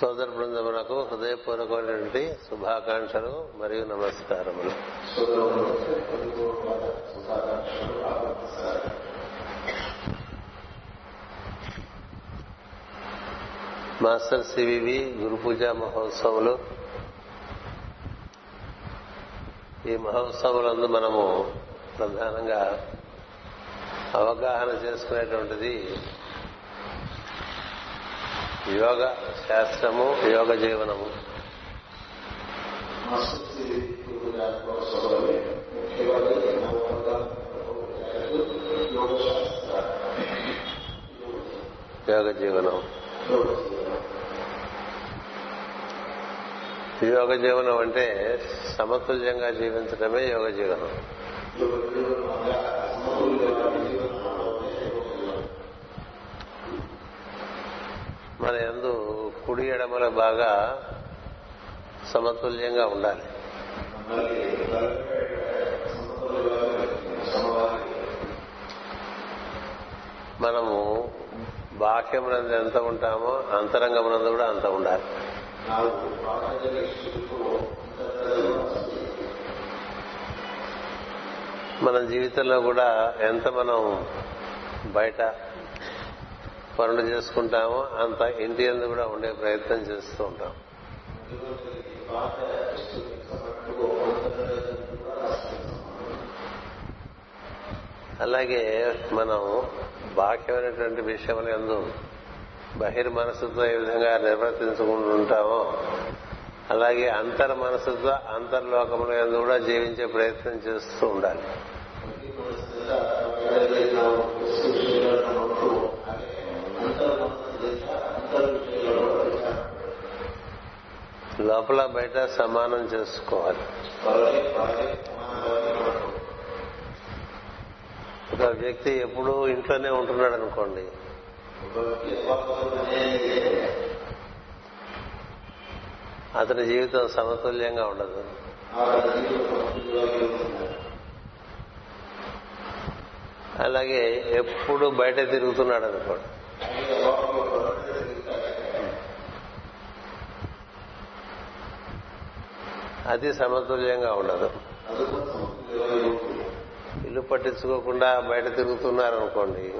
సోదర బృందమునకు హృదయపూర్వకమైనటువంటి శుభాకాంక్షలు మరియు నమస్కారములు. మాస్టర్ సివివి గురు పూజా మహోత్సవములు. ఈ మహోత్సవములందు మనము ప్రధానంగా అవగాహన చేసుకునేటువంటిది యోగ శాస్త్రము యోగ జీవనము. యోగ జీవనం. యోగ జీవనం అంటే సమతుల్యంగా జీవించడమే యోగ జీవనం. కుడి ఎడమల బాగా సమతుల్యంగా ఉండాలి. మనము బాహ్యమునందు ఎంత ఉంటామో అంతరంగమునందు కూడా అంత ఉండాలి. మన జీవితంలో కూడా ఎంత మనం బయట పనులు చేసుకుంటామో అంత ఇంటి ఎందు కూడా ఉండే ప్రయత్నం చేస్తూ ఉంటాం. అలాగే మనం బాహ్యమైనటువంటి విషయముల ఎందు బహిర్మనసుతో ఏ విధంగా నిర్వర్తించుకుంటుంటామో అలాగే అంతర్ మనసుతో అంతర్లోకముల ఎందు కూడా జీవించే ప్రయత్నం చేస్తూ ఉండాలి. లోపల బయట సమానం చేసుకోవాలి. ఒక వ్యక్తి ఎప్పుడూ ఇంట్లోనే ఉంటున్నాడు అనుకోండి అతని జీవితం సమతుల్యంగా ఉండదు. అలాగే ఎప్పుడు బయట తిరుగుతున్నాడు అనుకోండి అది సమతుల్యంగా ఉండదు. ఇల్లు పట్టించుకోకుండా బయట తిరుగుతున్నారు అనుకోండి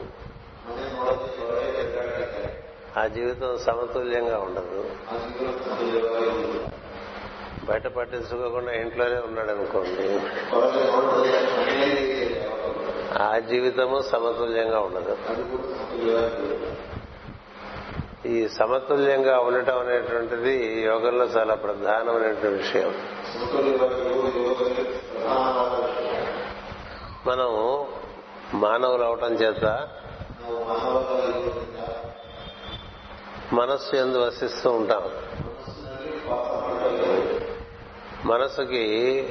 ఆ జీవితం సమతుల్యంగా ఉండదు. బయట పట్టించుకోకుండా ఇంట్లోనే ఉన్నాడు అనుకోండి ఆ జీవితము సమతుల్యంగా ఉండదు. ఈ సమతుల్యంగా ఉండటం అనేటువంటిది యోగంలో చాలా ప్రధానమైనటువంటి విషయం. మనం మానవులు అవటం చేత మనస్సు ఎందు వసిస్తూ ఉంటాం. మనసుకి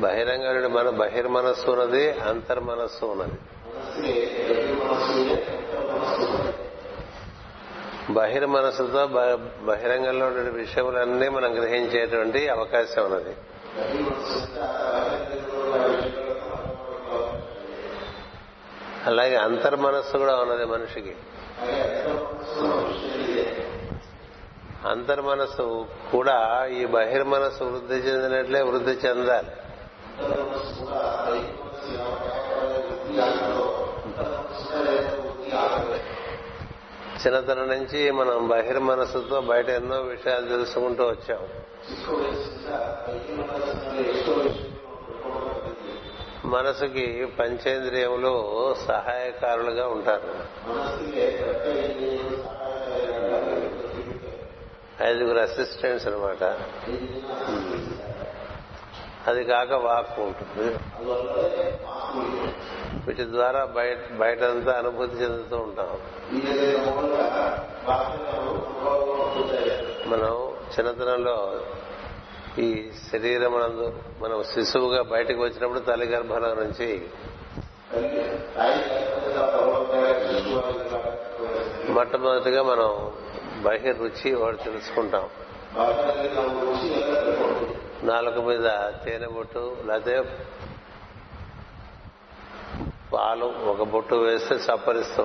బహిరంగ మన బహిర్మనస్సు ఉన్నది అంతర్మనస్సు ఉన్నది. బహిర్మనసుతో బహిరంగంలో ఉండే విషయములన్నీ మనం గ్రహించేటువంటి అవకాశం ఉన్నది. అలాగే అంతర్మనస్సు కూడా ఉన్నది మనిషికి. అంతర్మనస్సు కూడా ఈ బహిర్మనస్సు వృద్ధి చెందినట్లే వృద్ధి చెందాలి. చిన్నతనం నుంచి మనం బహిర్మనస్సుతో బయట ఎన్నో విషయాలు తెలుసుకుంటూ వచ్చాం. మనసుకి పంచేంద్రియములు సహాయకారులుగా ఉంటారు. ఐదుగురు అసిస్టెంట్స్ అనమాట అది కాక వాక్ ఉంటుంది. వీటి ద్వారా బయట బయటంతా అనుభూతి చెందుతూ ఉంటాం. మనం చిన్నతనంలో ఈ శరీరం మనం శిశువుగా బయటకు వచ్చినప్పుడు తల్లి గర్భంలో నుంచి మొట్టమొదటిగా మనం బహిర్ రుచి ఒకటి తెలుసుకుంటాం. నాలుగు మీద తేనె బొట్టు లేకపోతే పాలు ఒక బొట్టు వేస్తే చప్పరిస్తూ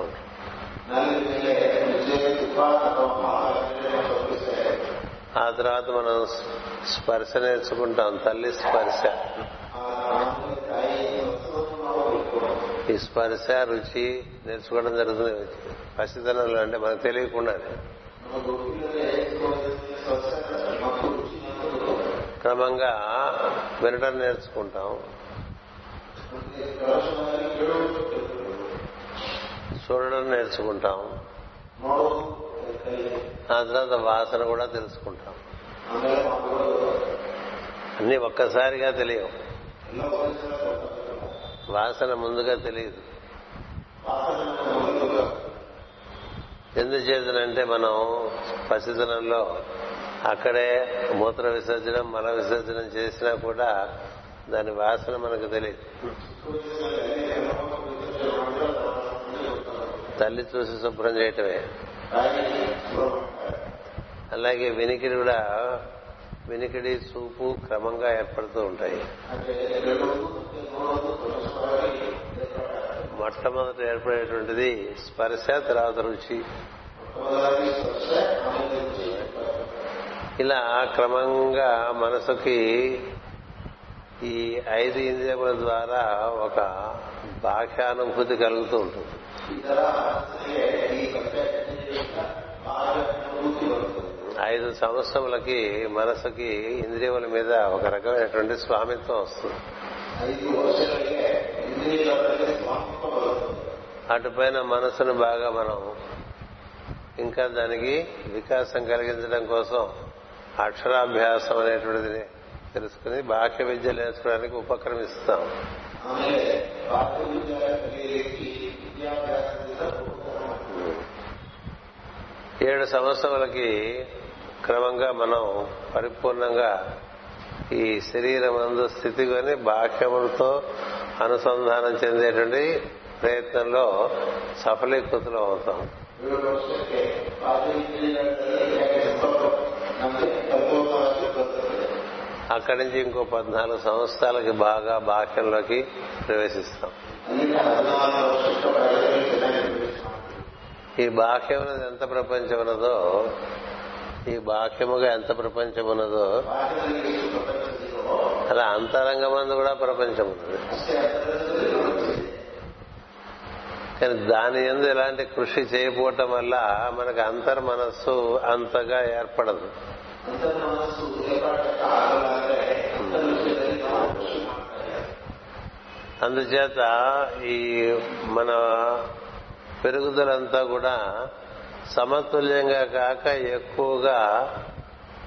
ఆ తర్వాత మనం స్పర్శ నేర్చుకుంటాం తల్లి స్పర్శ. ఈ స్పర్శ రుచి నేర్చుకోవడం జరుగుతుంది. పసితనంలో అంటే మనకు తెలియకుండానే క్రమంగా వినటం నేర్చుకుంటాం. చూడడం నేర్చుకుంటాం. ఆ తర్వాత వాసన కూడా తెలుసుకుంటాం. అన్ని ఒక్కసారిగా తెలియవు. వాసన ముందుగా తెలియదు. ఎందుచేతనంటే మనం పసితనంలో అక్కడే మూత్ర విసర్జనం మల విసర్జనం చేసినా కూడా దాని వాసన మనకు తెలియదు. తల్లి చూసి శుభ్రం చేయటమే. అలాగే వినికిడి కూడా వినికిడి చూపు క్రమంగా ఏర్పడుతూ ఉంటాయి. మొట్టమొదట ఏర్పడేటువంటిది స్పర్శ తర్వాత రుచి. ఇలా క్రమంగా మనసుకి ఈ ఐదు ఇంద్రియముల ద్వారా ఒక బాహ్యానుభూతి కలుగుతూ ఉంటుంది. ఐదు సంవత్సరములకి మనసుకి ఇంద్రియముల మీద ఒక రకమైనటువంటి స్వామిత్వం వస్తుంది. అటుపైన మనసును బాగా మనం ఇంకా దానికి వికాసం కలిగించడం కోసం అక్షరాభ్యాసం అనేటువంటిది తెలుసుకుని బాహ్య విద్య నేర్చుకోవడానికి ఉపక్రమిస్తాం ఏడు సంవత్సరాలకి క్రమంగా మనం పరిపూర్ణంగా ఈ శరీరమందు స్థితి స్థితిగాని బాహ్యములతో అనుసంధానం చెందేటువంటి ప్రయత్నంలో సఫలీకృతులు అవుతాం. అక్కడి నుంచి ఇంకో పద్నాలుగు సంవత్సరాలకి బాగా బాహ్యంలోకి ప్రవేశిస్తాం. ఈ బాహ్యం అనేది ఎంత ప్రపంచం ఉన్నదో ఈ బాహ్యముగా ఎంత ప్రపంచం ఉన్నదో అలా అంతరంగమందు కూడా ప్రపంచం ఉన్నది. కానీ దాని ఎందు ఎలాంటి కృషి చేయకపోవటం వల్ల మనకు అంతర్మనస్సు అంతగా ఏర్పడదు. అందుచేత ఈ మన పెరుగుదలంతా కూడా సమతుల్యంగా కాక ఎక్కువగా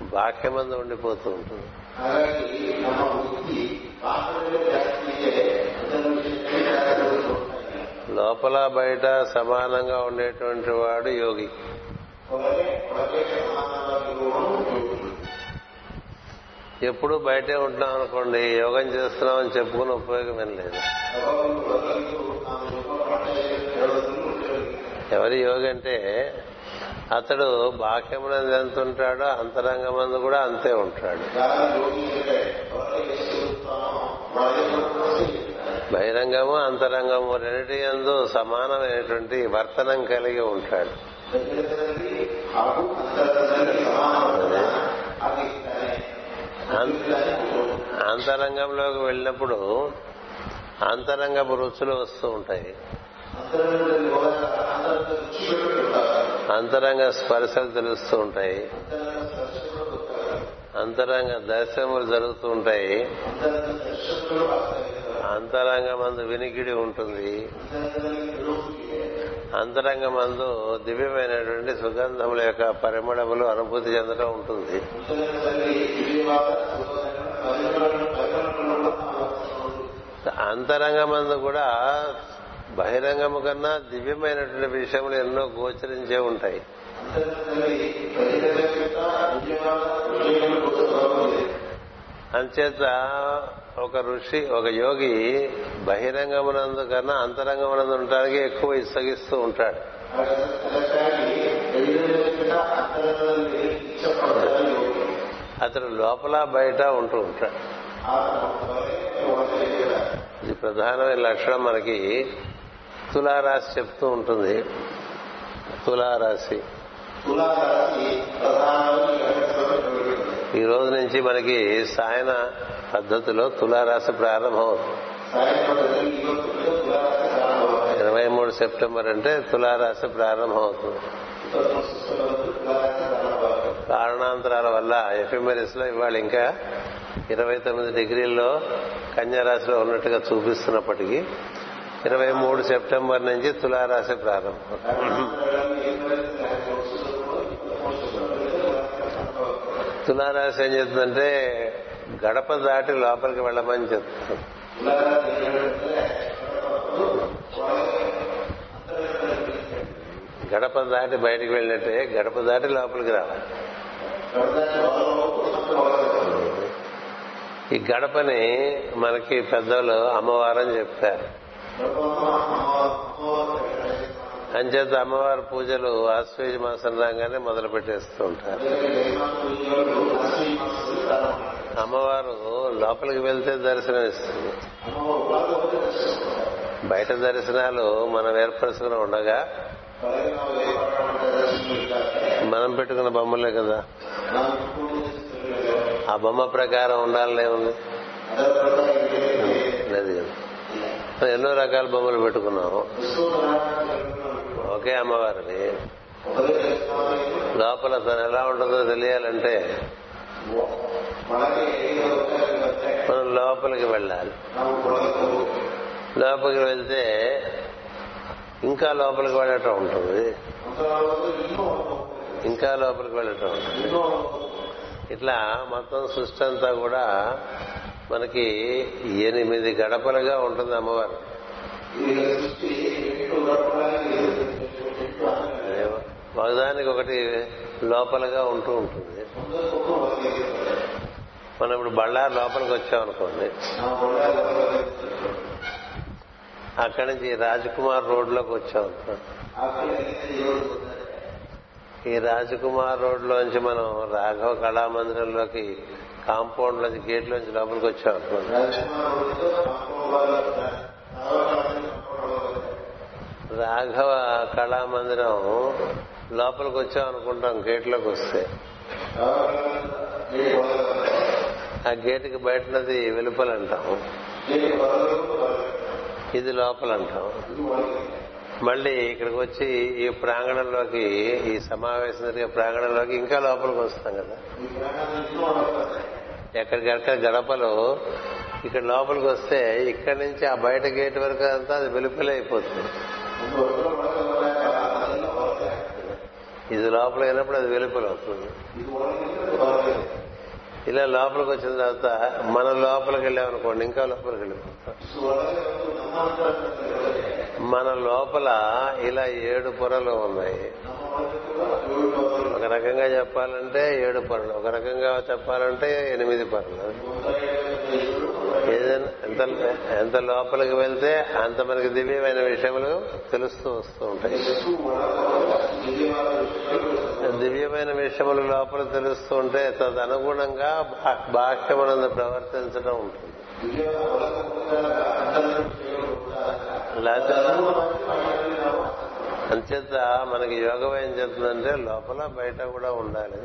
బాహ్యమందు ఉండిపోతూ ఉంటుంది. లోపల బయట సమానంగా ఉండేటువంటి వాడు యోగి. ఎప్పుడు బయటే ఉంటున్నాం అనుకోండి యోగం చేస్తున్నామని చెప్పుకుని ఉపయోగం ఏం లేదు. ఎవరి యోగి అంటే అతడు బాహ్యమునందు ఎంత ఉంటాడో అంతరంగమందు కూడా అంతే ఉంటాడు. బహిరంగము అంతరంగము రెండింటి ఎందు సమానమైనటువంటి వర్తనం కలిగి ఉంటాడు. అంతరంగంలోకి వెళ్ళినప్పుడు అంతరంగపు రుచులు వస్తూ ఉంటాయి. అంతరంగ స్పర్శలు తెలుస్తూ ఉంటాయి. అంతరంగ దర్శనములు జరుగుతూ ఉంటాయి. అంతరంగమందు వినికిడి ఉంటుంది. అంతరంగమందు దివ్యమైనటువంటి సుగంధముల యొక్క పరిమళములు అనుభూతి చెందడం ఉంటుంది. అంతరంగమందు కూడా బహిరంగము కన్నా దివ్యమైనటువంటి విషయములు ఎన్నో గోచరించే ఉంటాయి. అంచేత ఒక ఋషి ఒక యోగి బహిరంగమునందు కన్నా అంతరంగమునందు ఉండటానికి ఎక్కువ ఇస్తగిస్తూ ఉంటాడు. అతడు లోపల బయట ఉంటూ ఉంటాడు. ఇది ప్రధానమైన లక్షణం మనకి. తులారాశి చెప్తూ ఉంటుంది. తులారాశి. ఈ రోజు నుంచి మనకి సాయన పద్ధతిలో తులారాశి ప్రారంభమవుతుంది. ఇరవై మూడు సెప్టెంబర్ అంటే తులారాశి ప్రారంభమవుతుంది. కారణాంతరాల వల్ల ఎఫిమెరిస్లో ఇవాళ ఇంకా ఇరవై తొమ్మిది డిగ్రీల్లో కన్యారాశిలో ఉన్నట్టుగా చూపిస్తున్నప్పటికీ ఇరవై మూడు సెప్టెంబర్ నుంచి తులారాశి ప్రారంభం. తులారాశి ఏం చెప్తుందంటే గడప దాటి లోపలికి వెళ్ళమని చెప్తుంది గడప దాటి బయటికి వెళ్ళినట్టే గడప దాటి లోపలికి రావాలి ఈ గడపని మనకి పెద్దలు అమ్మవారని చెప్తారు. అంచేత అమ్మవారి పూజలు ఆశ్వేజ మాసం రాగానే మొదలు పెట్టేస్తూ ఉంటారు. అమ్మవారు లోపలికి వెళ్తే దర్శనం ఇస్తుంది. బయట దర్శనాలు మనం ఏర్పరచుకుని ఉండగా మనం పెట్టుకున్న బొమ్మలే కదా. ఆ బొమ్మ ప్రకారం ఉండాలనే ఉంది. లేదు కదా. ఎన్నో రకాల బొమ్మలు పెట్టుకున్నాం ఒకే అమ్మవారిని లోపల తను ఎలా ఉంటుందో తెలియాలంటే మనం లోపలికి వెళ్ళాలి. లోపలికి వెళ్తే ఇంకా లోపలికి వెళ్ళటం ఉంటుంది. ఇంకా లోపలికి వెళ్ళటం ఉంటుంది. ఇట్లా మొత్తం సృష్టి అంతా కూడా మనకి ఎనిమిది గడపలుగా ఉంటుంది అమ్మవారు. ఒకదానికి ఒకటి లోపలగా ఉంటూ ఉంటుంది. మనం ఇప్పుడు బళ్ళారు లోపలికి వచ్చామనుకోండి అక్కడి నుంచి రాజకుమార్ రోడ్లోకి వచ్చాం ఈ రాజకుమార్ రోడ్ లోంచి మనం రాఘవ కళామందిరంలోకి కాంపౌండ్ లోంచి గేట్ లోంచి లోపలికి వచ్చాం అనుకోండి రాఘవ కళామందిరం లోపలికి వచ్చాం అనుకుంటాం గేట్లోకి వస్తే. ఆ గేటుకి బయటనది వెలుపలంటాం. ఇది లోపలంటాం. మళ్ళీ ఇక్కడికి వచ్చి ఈ ప్రాంగణంలోకి ఈ సమావేశం జరిగే ప్రాంగణంలోకి ఇంకా లోపలికి వస్తాం కదా. ఎక్కడికక్కడ గడపలు ఇక్కడ లోపలికి వస్తే ఇక్కడి నుంచి ఆ బయట గేట్ వరకు అంతా అది వెలుపలే అయిపోతుంది. ఇది లోపల అయినప్పుడు అది వెలుపల అవుతుంది ఇలా లోపలికి వచ్చిన తర్వాత మన లోపలికి వెళ్ళామనుకోండి ఇంకా లోపలికి వెళ్ళిపోతాం. మన లోపల ఇలా ఏడు పొరలు ఉన్నాయి. ఒక రకంగా చెప్పాలంటే ఏడు పొరలు ఒక రకంగా చెప్పాలంటే ఎనిమిది పొరలు. ఏదైనా ఎంత ఎంత లోపలికి వెళ్తే అంత మనకి దివ్యమైన విషయములు తెలుస్తూ వస్తూ ఉంటాయి. దివ్యమైన విషయములు లోపల తెలుస్తూ ఉంటే తదనుగుణంగా బాహ్యమునందు ప్రవర్తించడం ఉంటుంది. అంచేత మనకి యోగం ఏం చెప్తుందంటే లోపల బయట కూడా ఉండాలి.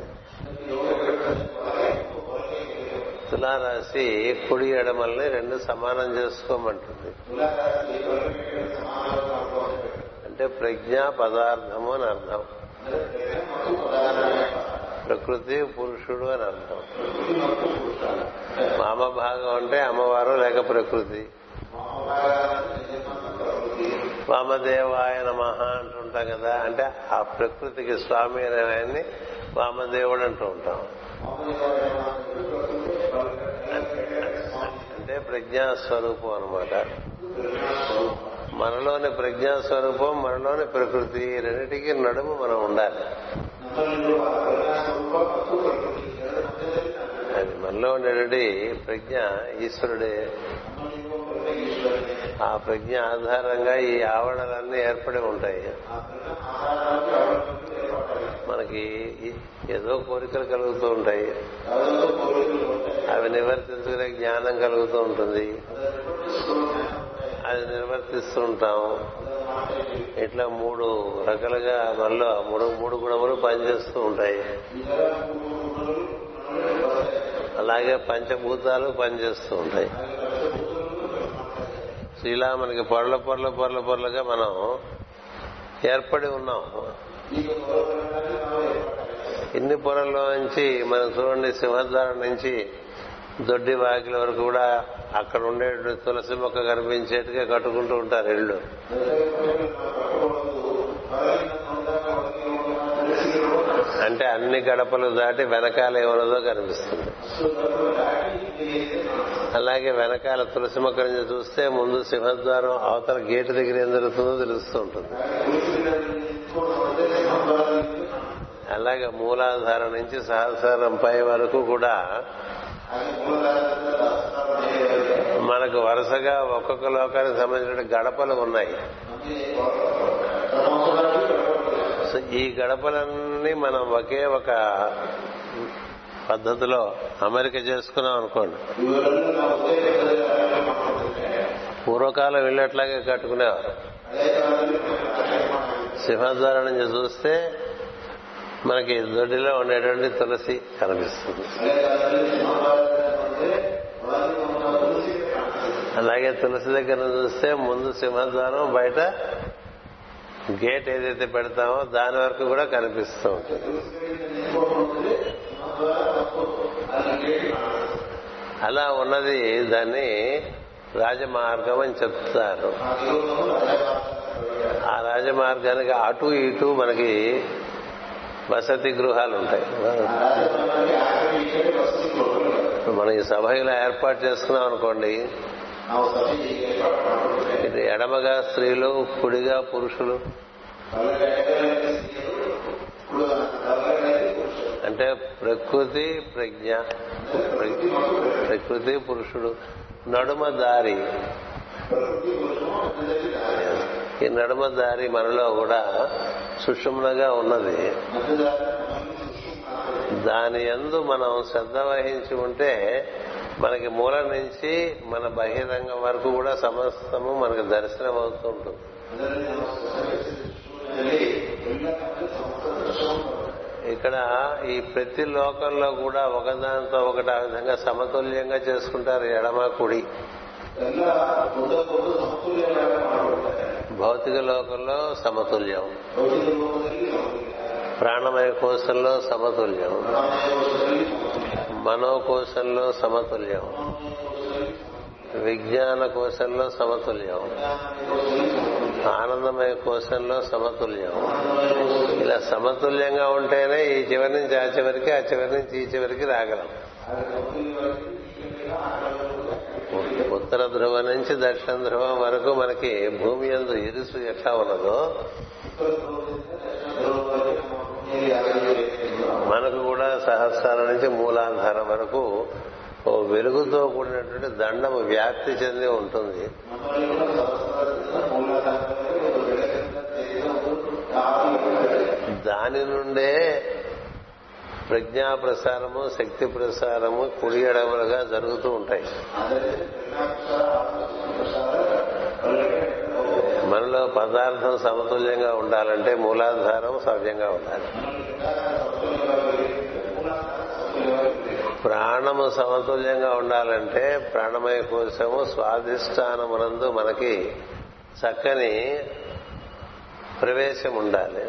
తులారాశి కుడి ఎడమల్ని రెండు సమానం చేసుకోమంటుంది. అంటే ప్రజ్ఞా పదార్థము అని అర్థం. ప్రకృతి పురుషుడు అని అర్థం. మామ భాగం అంటే అమ్మవారు లేక ప్రకృతి. వామదేవాయ నమ అంటుంటాం కదా. అంటే ఆ ప్రకృతికి స్వామి అనే ఆయన్ని వామదేవుడు అంటూ ఉంటాం. అంటే ప్రజ్ఞాస్వరూపం అనమాట మనలోని ప్రజ్ఞాస్వరూపం మనలోని ప్రకృతి రెండింటికి నడుము మనం ఉండాలి. అది మనలో ఉండేటువంటి ప్రజ్ఞ ఈశ్వరుడే. ఆ ప్రజ్ఞ ఆధారంగా ఈ ఆవరణలన్నీ ఏర్పడి ఉంటాయి. మనకి ఏదో కోరికలు కలుగుతూ ఉంటాయి. అవి నివర్తించుకునే జ్ఞానం కలుగుతూ ఉంటుంది. అది నిర్వర్తిస్తూ ఉంటాం. ఇట్లా మూడు రకాలుగా మనలో మూడు మూడు గుణములు పనిచేస్తూ ఉంటాయి. అలాగే పంచభూతాలు పనిచేస్తూ ఉంటాయి. సో ఇలా మనకి పొరల పొరల పొరల పొరలుగా మనం ఏర్పడి ఉన్నాం. ఇన్ని పొరల్లో నుంచి మనం చూడండి సింహద్వారం నుంచి దొడ్డి వాకిల వరకు కూడా అక్కడ ఉండే తులసి మొక్క కనిపించేట్టుగా కట్టుకుంటూ ఉంటారు ఇళ్ళు. అంటే అన్ని గడపలు దాటి వెనకాల ఏమన్నదో కనిపిస్తుంది. అలాగే వెనకాల తులసి మొక్క చూస్తే ముందు సింహద్వారం అవతల గేటు దగ్గర ఏం జరుగుతుందో తెలుస్తూ ఉంటుంది. అలాగే మూలాధారం నుంచి సహస్రం పై వరకు కూడా మనకు వరుసగా ఒక్కొక్క లోకానికి సంబంధించిన గడపలు ఉన్నాయి. ఈ గడపలన్నీ మనం ఒకే ఒక పద్ధతిలో అమెరిక చేసుకున్నాం అనుకోండి. పూర్వకాలం వెళ్ళేట్లాగే కట్టుకునేవారు. సింహద్వారం నుంచి చూస్తే మనకి దొడ్డిలో ఉండేటువంటి తులసి కనిపిస్తుంది. అలాగే తులసి దగ్గర చూస్తే ముందు సింహద్వారం బయట గేట్ ఏదైతే పెడతామో దాని వరకు కూడా కనిపిస్తూ ఉంటుంది. అలా ఉన్నది దాన్ని రాజమార్గం అని చెప్తారు. ఆ రాజమార్గానికి అటు ఇటు మనకి వసతి గృహాలు ఉంటాయి. మనం ఈ సభ ఇలా ఏర్పాటు చేసుకున్నాం అనుకోండి. ఇది ఎడమగా స్త్రీలు కుడిగా పురుషులు. అంటే ప్రకృతి ప్రజ్ఞ ప్రకృతి పురుషుడు. నడుమ దారి. ఈ నడుమ దారి మనలో కూడా సుషుమ్నగా ఉన్నది. దాని ఎందు మనం శ్రద్ధ వహించి ఉంటే మనకి మూలం నుంచి మన బహిరంగం వరకు కూడా సమస్తము మనకు దర్శనం అవుతూ ఉంటుంది. ఇక్కడ ఈ ప్రతి లోకంలో కూడా ఒకదానితో ఒకటి ఆ విధంగా సమతుల్యంగా చేసుకుంటారు ఎడమ కుడి. భౌతిక లోకంలో సమతుల్యం. ప్రాణమయ కోశంలో సమతుల్యం. మనోకోశంలో సమతుల్యం. విజ్ఞాన కోశంలో సమతుల్యం. ఆనందమయ కోశంలో సమతుల్యం. ఇలా సమతుల్యంగా ఉంటేనే ఈ చివరి నుంచి ఆ చివరికి ఆ చివరి నుంచి ఈ చివరికి రాగలం. ఉత్తర ధ్రువం నుంచి దక్షిణ ధ్రువం వరకు మనకి భూమి ఎందు ఇరుసు ఎట్లా ఉన్నదో మనకు కూడా సహస్రాల నుంచి మూలాధారం వరకు ఓ వెలుగుతో కూడినటువంటి దండము వ్యాప్తి చెంది ఉంటుంది. దాని నుండే ప్రజ్ఞా ప్రసారము శక్తి ప్రసారము కుడి ఎడమలుగా జరుగుతూ ఉంటాయి. మనలో పదార్థం సమతుల్యంగా ఉండాలంటే మూలాధారం సవ్యంగా ఉండాలి. ప్రాణము సమతుల్యంగా ఉండాలంటే ప్రాణమయ కోశము స్వాధిష్టానమునందు మనకి చక్కని ప్రవేశం ఉండాలి.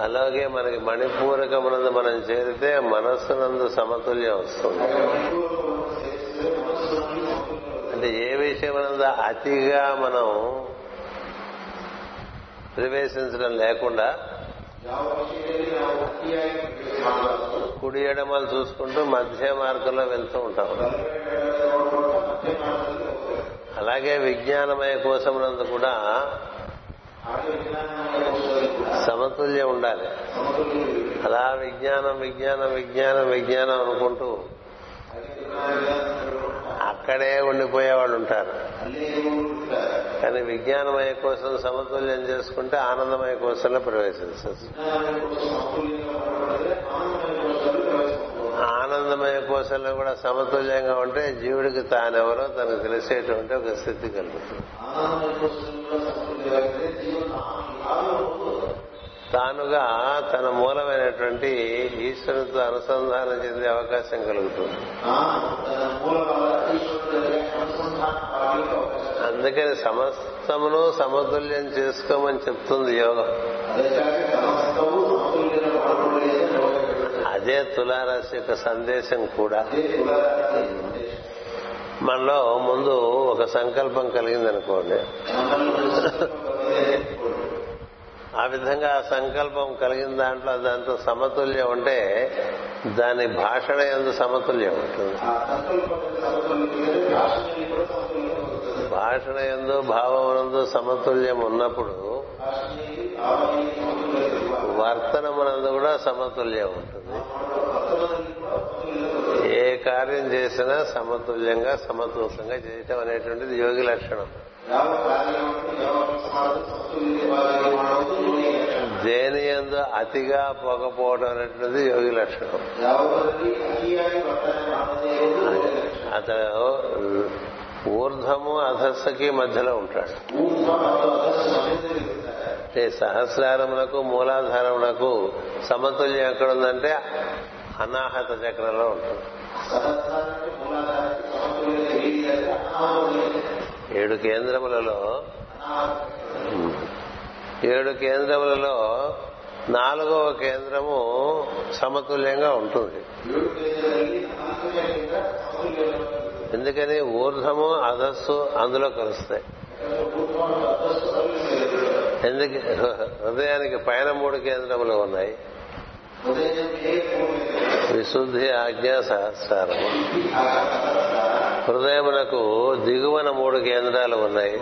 అలాగే మనకి మణిపూరకమునందు మనం చేరితే మనస్సునందు సమతుల్యం వస్తుంది. అంటే ఏ విషయమనందు అతిగా మనం ప్రవేశించడం లేకుండా కుడి ఎడమలు చూసుకుంటూ మధ్య మార్గంలో వెళ్తూ ఉంటాం. అలాగే విజ్ఞానమయ కోసమునందు కూడా సమతుల్యం ఉండాలి. అలా విజ్ఞానం విజ్ఞానం విజ్ఞానం విజ్ఞానం అనుకుంటూ అక్కడే ఉండిపోయే వాళ్ళు ఉంటారు. కానీ విజ్ఞానమయ కోసం సమతుల్యం చేసుకుంటే ఆనందమయ కోసంలో ప్రవేశించవచ్చు ఆనందమయ కోసంలో కూడా సమతుల్యంగా ఉంటే జీవుడికి తానెవరో తనకు తెలిసేటువంటి ఒక స్థితి కలుగుతుంది. తానుగా తన మూలమైనటువంటి ఈశ్వరునితో అనుసంధానం చెందే అవకాశం కలుగుతుంది. అందుకని సమస్తమును సమతుల్యం చేసుకోమని చెప్తుంది యోగం. అదే తులారాశి యొక్క సందేశం కూడా. మనలో ముందు ఒక సంకల్పం కలిగిందనుకోండి. ఆ విధంగా ఆ సంకల్పం కలిగిన దాంట్లో దాంతో సమతుల్యం ఉంటే దాని భాషణ ఎందు సమతుల్యం ఉంటుంది. భాషణ ఎందు భావమునందు సమతుల్యం ఉన్నప్పుడు వర్తనమునందు కూడా సమతుల్యం ఉంటుంది. ఏ కార్యం చేసినా సమతుల్యంగా సమతూకంగా చేయటం అనేటువంటిది యోగి లక్షణం. దేని ఎందు అతిగా పొగపోవడం అనేటువంటిది యోగి లక్షణం. అతను ఊర్ధము అధస్సకి మధ్యలో ఉంటాడు. అంటే సహస్రారమునకు మూలాధారమునకు సమతుల్యం ఎక్కడుందంటే అనాహత చక్రంలో ఉంటుంది. ఏడు కేంద్రములలో ఏడు కేంద్రములలో నాలుగవ కేంద్రము సమతుల్యంగా ఉంటుంది. ఎందుకని ఊర్ధము అధస్సు అందులో కలుస్తాయి. ఎందుకు? హృదయానికి పైన మూడు కేంద్రములు ఉన్నాయి. విశుద్ధి ఆజ్ఞా సహస్రారము. హృదయమునకు దిగువన మూడు కేంద్రాలు ఉన్నాయి.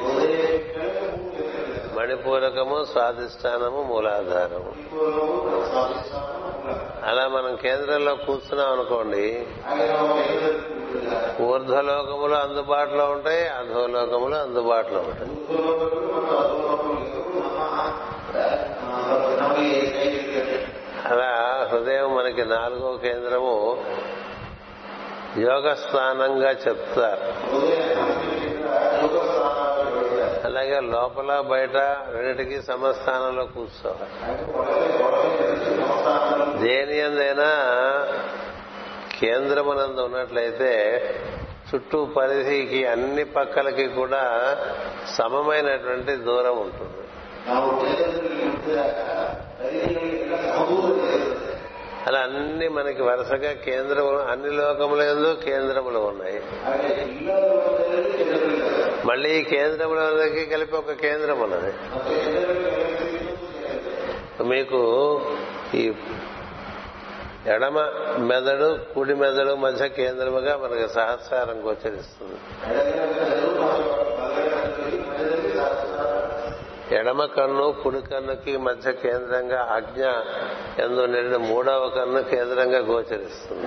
మణిపూరకము స్వాధిష్టానము మూలాధారము. అలా మనం కేంద్రంలో కూర్చున్నాం అనుకోండి ఊర్ధ్వలోకములు అందుబాటులో ఉంటాయి అధోలోకములు అందుబాటులో ఉంటాయి. అలా హృదయం మనకి నాలుగో కేంద్రము యోగ స్నానంగా చెప్తారు అలాగే లోపల బయట రెండింటికి సమస్థానంలో కూర్చోవాలి దేని ఎందైనా కేంద్రమునందు ఉన్నట్లయితే చుట్టూ పరిధికి అన్ని పక్కలకి కూడా సమమైనటువంటి దూరం ఉంటుంది. అలా అన్ని మనకి వరుసగా కేంద్రం అన్ని లోకములందు కేంద్రములు ఉన్నాయి. మళ్ళీ ఈ కేంద్రములకి కలిపి ఒక కేంద్రం ఉన్నది. మీకు ఈ ఎడమ మెదడు కుడి మెదడు మధ్య కేంద్రముగా మనకి సహస్రారం గోచరిస్తుంది ఎడమ కన్ను కుడి కన్నుకి మధ్య కేంద్రంగా ఆజ్ఞ ఎందు నిండిన మూడవ కన్ను కేంద్రంగా గోచరిస్తుంది.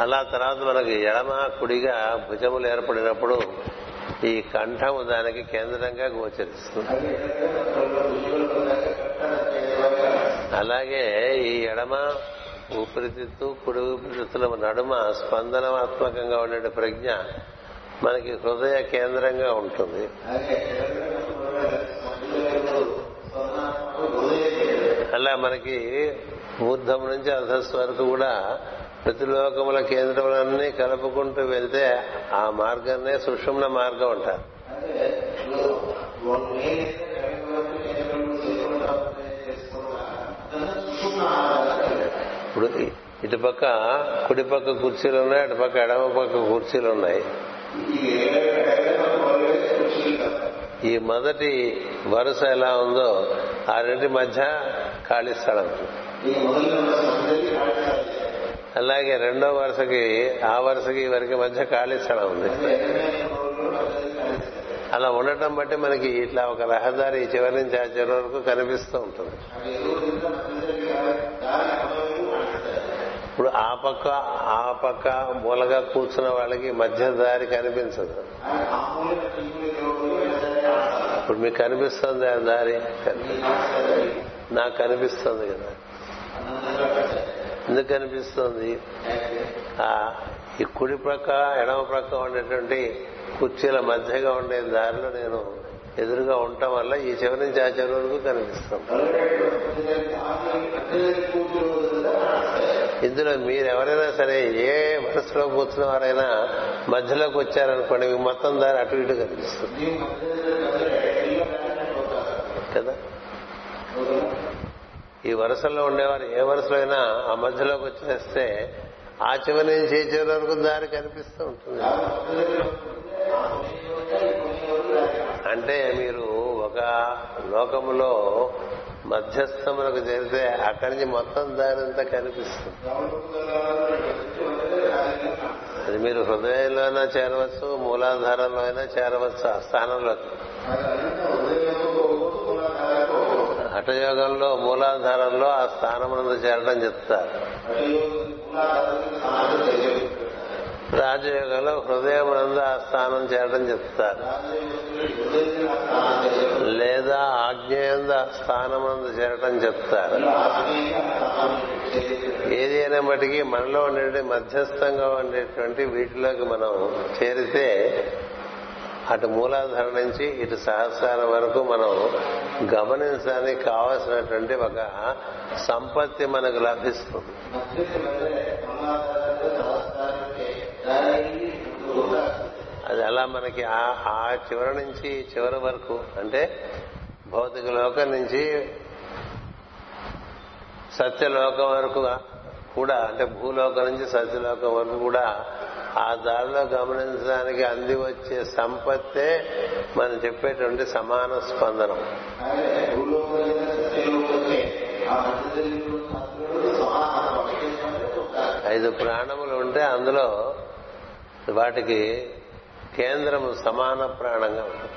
అలా తర్వాత మనకి ఎడమ కుడిగా భుజములు ఏర్పడినప్పుడు ఈ కంఠము దానికి కేంద్రంగా గోచరిస్తుంది. అలాగే ఈ ఎడమ ఊపిరితిత్తు కుడి ఊపిరితిత్తుల నడుమ స్పందనాత్మకంగా ఉండే ప్రజ్ఞ మనకి హృదయ కేంద్రంగా ఉంటుంది. అలా మనకి ఊర్ధం నుంచి అధస్సు వరకు కూడా ప్రతిలోకముల కేంద్రములన్నీ కలుపుకుంటూ వెళ్తే ఆ మార్గాన్నే సుషుమ్న మార్గం అంటారు. ఇప్పుడు ఇటుపక్క కుడిపక్క కుర్చీలు ఉన్నాయి అటుపక్క ఎడమ పక్క కుర్చీలు ఉన్నాయి. ఈ మొదటి వరుస ఎలా ఉందో ఆ రెండి మధ్య ఖాళీ స్థలం. అలాగే రెండో వరుసకి ఆ వరుసకి వరకు మధ్య ఖాళీ స్థలం ఉంది. అలా ఉండటం బట్టి మనకి ఇట్లా ఒక రహదారి చివరి నుంచి ఆ చివరి వరకు కనిపిస్తూ ఉంటుంది. ఇప్పుడు ఆ పక్క ఆ పక్క మూలగా కూర్చున్న వాళ్ళకి మధ్య దారి కనిపించదు. ఇప్పుడు మీకు కనిపిస్తుంది ఆ దారి? నాకు కనిపిస్తుంది కదా. ఎందుకు కనిపిస్తుంది? ఈ కుడి ప్రక్క ఎడమ ప్రక్క ఉండేటువంటి కుర్చీల మధ్యగా ఉండే దారిలో నేను ఎదురుగా ఉండటం వల్ల ఈ చివరి నుంచి ఆ చివరి వరకు కనిపిస్తాం ఇందులో మీరెవరైనా సరే ఏ మనసులో కూర్చున్న వారైనా మధ్యలోకి వచ్చారనుకోండి మీకు మొత్తం దారి అటు ఇటు కనిపిస్తుంది. కదా? ఈ వరుసల్లో ఉండేవారు ఏ వరుసలో అయినా ఆ మధ్యలోకి వచ్చేస్తే ఆ చివరి నుంచి ఈ చివరి వరకు దారి కనిపిస్తూ ఉంటుంది. అంటే మీరు ఒక లోకములో మధ్యస్థములకు చేరితే అక్కడి నుంచి మొత్తం దారి అంతా కనిపిస్తుంది. అది మీరు హృదయంలో అయినా చేరవచ్చు మూలాధారంలో అయినా చేరవచ్చు ఆ స్థానంలో హఠయోగంలో మూలాధారంలో ఆ స్థానం చేరడం చెప్తారు. రాజయోగంలో హృదయమునందు ఆ స్థానం చేరడం చెప్తారు. లేదా ఆజ్ఞయందు ఆ స్థానమునందు చేరటం చెప్తారు. ఏది అయినప్పటికీ మనలో ఉండే మధ్యస్థంగా ఉండేటువంటి వీటిలోకి మనం చేరితే అటు మూలాధార నుంచి ఇటు సహస్రాల వరకు మనం గమనించడానికి కావలసినటువంటి ఒక సంపత్తి మనకు లభిస్తుంది. అది అలా మనకి ఆ చివరి నుంచి చివరి వరకు అంటే భౌతిక లోకం నుంచి సత్యలోకం వరకు కూడా అంటే భూలోకం నుంచి సత్యలోకం వరకు కూడా ఆ దారిలో గమనించడానికి అంది వచ్చే సంపత్తే మనం చెప్పేటువంటి సమాన స్పందనం. ఐదు ప్రాణములు ఉంటే అందులో వాటికి కేంద్రము సమాన ప్రాణంగా ఉంటుంది.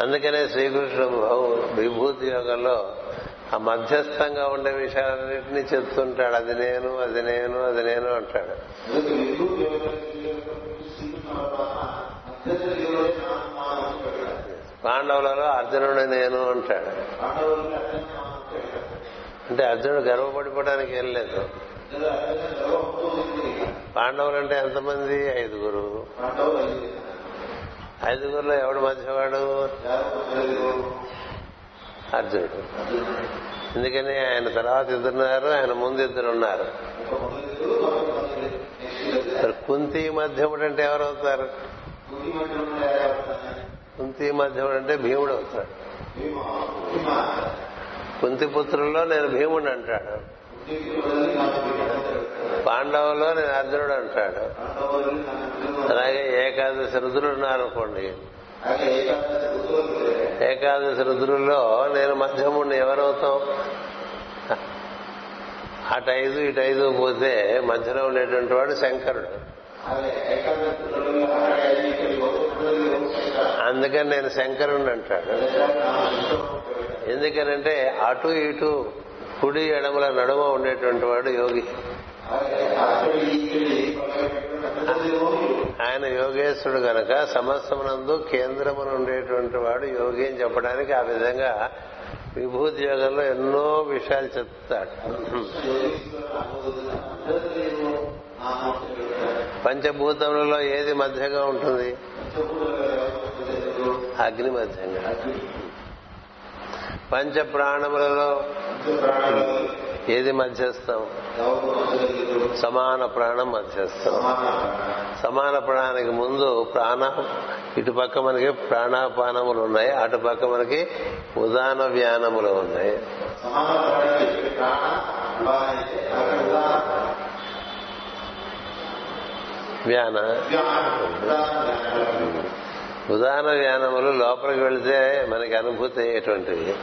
అందుకనే శ్రీకృష్ణుడు విభూతి యోగంలో ఆ మధ్యస్థంగా ఉండే విషయాలన్నింటినీ చెప్తుంటాడు. అది నేను అది నేను అది నేను అంటాడు. పాండవులలో అర్జునుడు నేను అంటాడు. అంటే అర్జునుడు గర్వపడిపోవడానికి ఏం లేదు. పాండవులు అంటే ఎంతమంది? ఐదుగురు. ఐదుగురులో ఎవడు మధ్యవాడు? అర్జునుడు. ఎందుకని? ఆయన తర్వాత ఇద్దరున్నారు ఆయన ముందు ఇద్దరు ఉన్నారు. కుంతి మధ్యముడు అంటే ఎవరవుతారు కుంతి మధ్యముడు అంటే భీముడు అవుతాడు. కుంతి పుత్రుల్లో నేను భీముడు అంటాడు. పాండవులో నేను అర్జునుడు అంటాడు. అలాగే ఏకాదశి రుద్రులు ఉన్నారనుకోండి. ఏకాదశి రుద్రుల్లో నేను మధ్యముడిని ఎవరవుతాం అటు ఐదు ఇటు ఐదు పోతే మధ్యలో ఉండేటువంటి వాడు శంకరుడు. అందుకని నేను శంకరుణ్ణి అంటాడు. ఎందుకనంటే అటు ఇటు కుడి ఎడమల నడుమ ఉండేటువంటి వాడు యోగి. ఆయన యోగేశ్వరుడు గనక సమస్తమునందు కేంద్రమున ఉండేటువంటి వాడు యోగి అని చెప్పడానికి ఆ విధంగా విభూతి యోగంలో ఎన్నో విషయాలు చెప్తాడు. పంచభూతములలో ఏది మధ్యగా ఉంటుంది? అగ్ని మధ్యంగా. పంచ ప్రాణములలో ఏది మధ్యస్థం? సమాన ప్రాణం మధ్యస్థం. సమాన ప్రాణానికి ముందు ప్రాణ ఇటు పక్క మనకి ప్రాణాపానములు ఉన్నాయి అటు పక్క మనకి ఉదాన వ్యానములు ఉన్నాయి. వ్యాన. ఉదాహరణ జ్ఞానములు లోపలికి వెళితే మనకి అనుభూతి అయ్యేటువంటివి.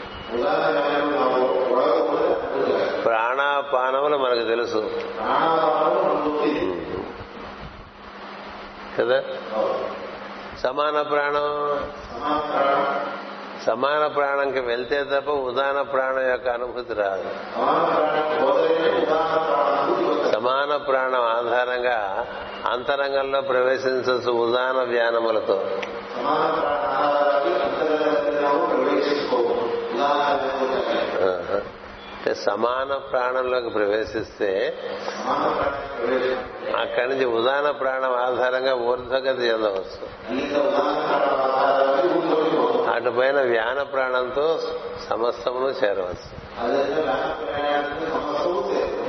ప్రాణాపానములు మనకు తెలుసు. కదా? సమాన ప్రాణం. సమాన ప్రాణంకి వెళ్తే తప్ప ఉదాన ప్రాణం యొక్క అనుభూతి రాదు. సమాన ప్రాణం ఆధారంగా అంతరంగంలో ప్రవేశించవచ్చు ఉదాన వ్యానములతో అంటే సమాన ప్రాణంలోకి ప్రవేశిస్తే అక్కడి నుంచి ఉదాహరణ ప్రాణం ఆధారంగా ఊర్ధ్వగతి చెందవచ్చు అటు పైన వ్యాన ప్రాణంతో సమస్తమును చేరవచ్చు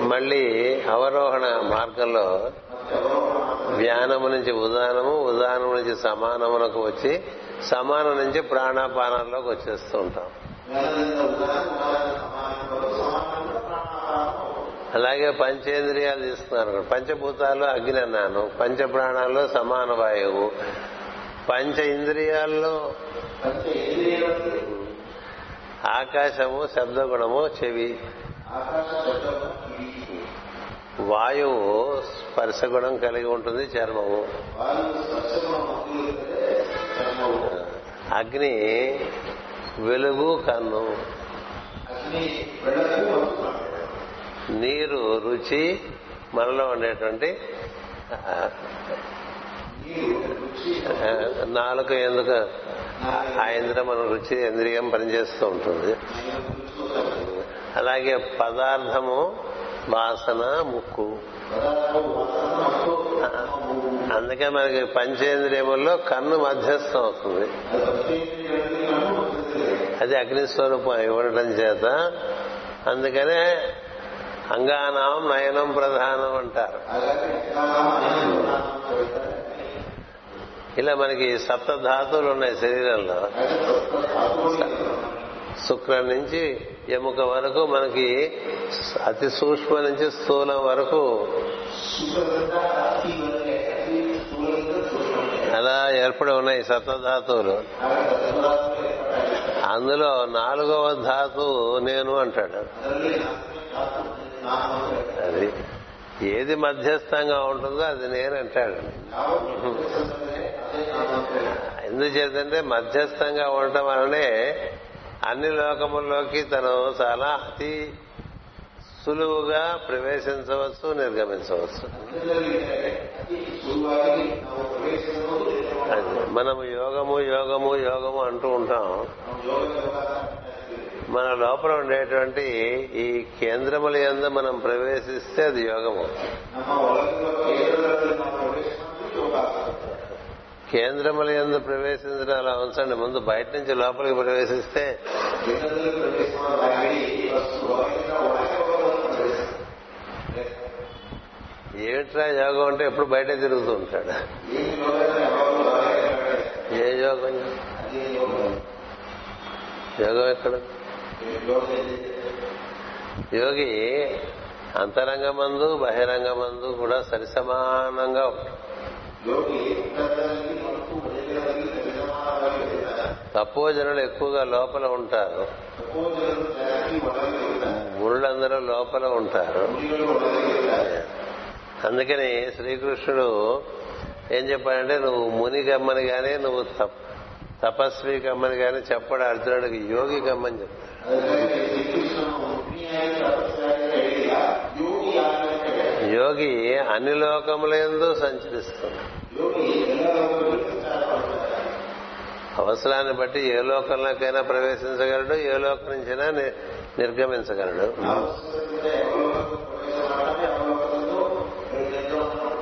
మళ్ళీ అవరోహణ మార్గంలో వ్యానము నుంచి ఉదానము ఉదానము నుంచి సమానమునకు వచ్చి సమానం నుంచి ప్రాణాపానంలోకి వచ్చేస్తూ ఉంటాం. అలాగే పంచేంద్రియాలు తీసుకున్నాను పంచభూతాలు అగ్ని అన్నాను పంచ ప్రాణాల్లో సమాన వాయువు పంచ ఇంద్రియాల్లో ఆకాశము శబ్దగుణము చెవి. వాయువు స్పర్శ గుణం కలిగి ఉంటుంది చర్మము. అగ్ని వెలుగు కన్ను. నీరు రుచి మనలో ఉండేటువంటి నాలుక ఎందుకు? ఆ ఇంద్రియం మన రుచి ఇంద్రియం పనిచేస్తూ ఉంటుంది. అలాగే పదార్థము వాసన ముక్కు. అందుకే మనకి పంచేంద్రియముల్లో కన్ను మధ్యస్థం అవుతుంది అది అగ్నిస్వరూపం ఇవ్వడం చేత. అందుకనే అంగానాం నయనం ప్రధానం అంటారు. ఇలా మనకి సప్త ధాతువులు ఉన్నాయి శరీరంలో. శుక్రం నుంచి ఎముక వరకు మనకి అతి సూక్ష్మ నుంచి స్థూలం వరకు అలా ఏర్పడి ఉన్నాయి సప్తధాతువులు అందులో నాలుగవ ధాతువు నేను అంటాడు. అది ఏది మధ్యస్థంగా ఉంటుందో అది నేను అంటాడు. ఎందుచేతంటే మధ్యస్థంగా ఉండటం వలనే అన్ని లోకముల్లోకి తను చాలా అతి సులువుగా ప్రవేశించవచ్చు నిర్గమించవచ్చు. మనము యోగము యోగము యోగము అంటూ ఉంటాం. మన లోపల ఉండేటువంటి ఈ కేంద్రముల ఎందు మనం ప్రవేశిస్తే అది యోగము. కేంద్రముల ఎందు ప్రవేశించడం అలా ఉంచండి. ముందు బయట నుంచి లోపలికి ప్రవేశిస్తే ఏమిట్రా యోగం అంటే ఎప్పుడు బయట తిరుగుతూ ఉంటాడు. ఏ యోగం? యోగం ఎక్కడ? యోగి అంతరంగమందు బహిరంగమందు కూడా సరిసమానంగా తప్పు జనులు ఎక్కువగా లోపల ఉంటారు. గుళ్ళందరూ లోపల ఉంటారు. అందుకని శ్రీకృష్ణుడు ఏం చెప్పాడంటే నువ్వు ముని గమ్మని గానీ నువ్వు తపస్వి గమ్మని గానీ చెప్పడు అర్జునుడికి యోగి గమ్మని చెప్తాడు. యోగి అన్ని లోకములందు సంచరిస్తుంది. అవసరాన్ని బట్టి ఏ లోకంలోకైనా ప్రవేశించగలడు ఏ లోకం నుంచైనా నిర్గమించగలడు.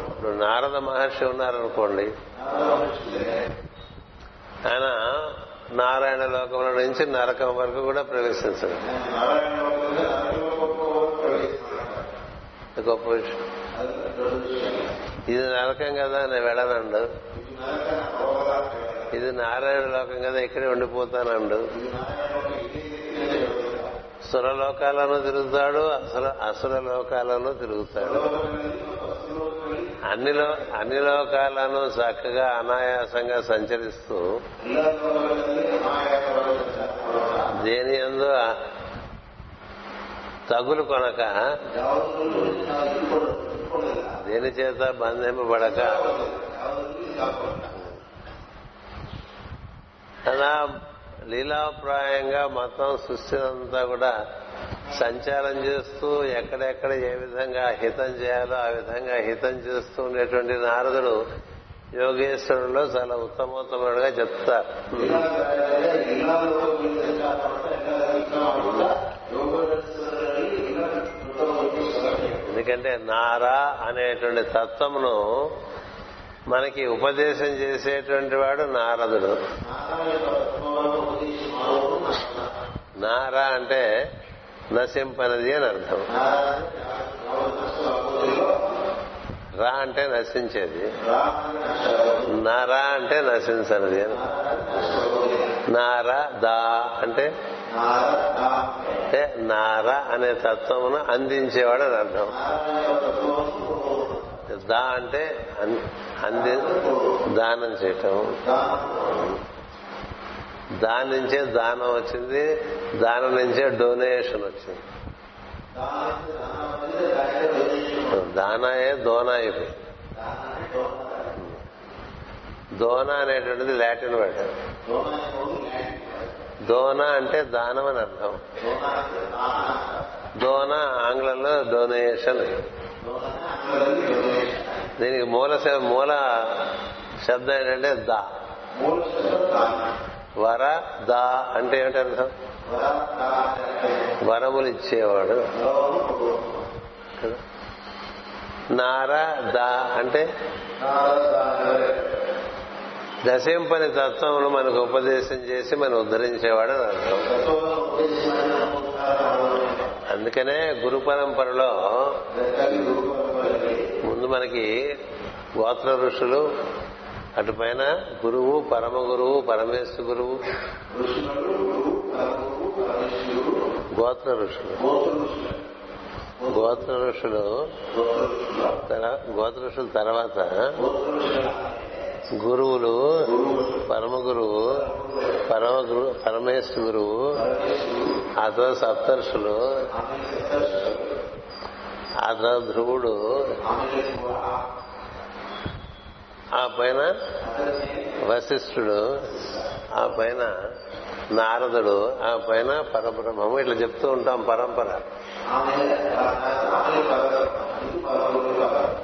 ఇప్పుడు నారద మహర్షి ఉన్నారనుకోండి ఆయన నారాయణ లోకంలో నుంచి నరకం వరకు కూడా ప్రవేశించడు గొప్ప విషయం. ఇది నరకం కదా నేను వెళ్ళనండు. ఇది నారాయణ లోకం కదా ఇక్కడే ఉండిపోతానండు. సురలోకాలను తిరుగుతాడు అసుర అసుర లోకాలను తిరుగుతాడు. అన్ని అన్ని లోకాలను చక్కగా అనాయాసంగా సంచరిస్తూ దేని ఎందు తగులు కొనక దేని చేత బంధింపబడక? అలా లీలాప్రాయంగా మొత్తం సృష్టినంతా కూడా సంచారం చేస్తూ ఎక్కడెక్కడ ఏ విధంగా హితం చేయాలో ఆ విధంగా హితం చేస్తూ ఉండేటువంటి నారదుడు యోగేశ్వరుల్లో చాలా ఉత్తమోత్తముడుగా చెప్తారు. ఎందుకంటే నారా అనేటువంటి తత్వమును మనకి ఉపదేశం చేసేటువంటి వాడు నారదుడు. నారా అంటే నశింపనది అని అర్థం. రా అంటే నశించేది. నారా అంటే నశించనిది అని నారా దా అంటే అంటే నార అనే తత్వమును అందించేవాడు అని అర్థం. దా అంటే అంది దానం చేయటం. దాని నుంచే దానం వచ్చింది దానం నుంచే డొనేషన్ వచ్చింది. దానాయే దోనా అయిపోయింది. దోన అనేటువంటిది లాటిన్ వర్డ్. దోన అంటే దానం అని అర్థం. దోన ఆంగ్లంలో డొనేషన్ దీనికి మూల మూల శబ్దం ఏంటంటే దా. వర దా అంటే ఏమిటి అర్థం? వరములు ఇచ్చేవాడు. నార దా అంటే? దశింపని తత్వమును మనకు ఉపదేశం చేసి మనం ఉద్ధరించేవాడు అని అర్థం. అందుకనే గురు పరంపరలో ముందు మనకి గోత్ర ఋషులు అటుపైన గురువు పరమ గురువు పరమేశ్వర గురువు గోత్ర ఋషులు. గోత్ర ఋషులు గోత్ర ఋషుల తర్వాత గురువులు పరమ గురువు పరమ గురు పరమేశ్వర గురువు ఆ తర్వాత సప్తర్షులు ఆ తర్వాత ధ్రువుడు ఆ పైన వశిష్ఠుడు ఆ పైన నారదుడు ఆ పైన పరబ్రహ్మము. ఇట్లా చెప్తూ ఉంటాం పరంపర.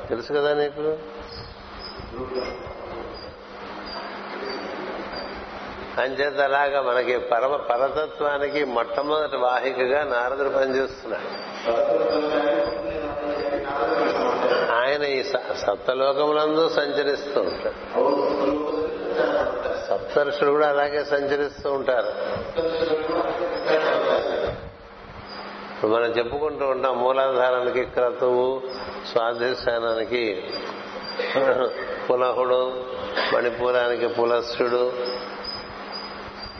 తెలుసు కదా నీకు? అంచేత అలాగా మనకి పరమ పరతత్వానికి మొట్టమొదటి వాహికగా నారదుడు పనిచేస్తున్నాడు. ఆయన ఈ సప్తలోకములందు సంచరిస్తూ ఉంటాడు. సప్తర్షులు కూడా అలాగే సంచరిస్తూ ఉంటారు. ఇప్పుడు మనం చెప్పుకుంటూ ఉంటాం మూలాధారానికి క్రతువు స్వాధిష్టానానికి పులహుడు మణిపూరానికి పులస్సుడు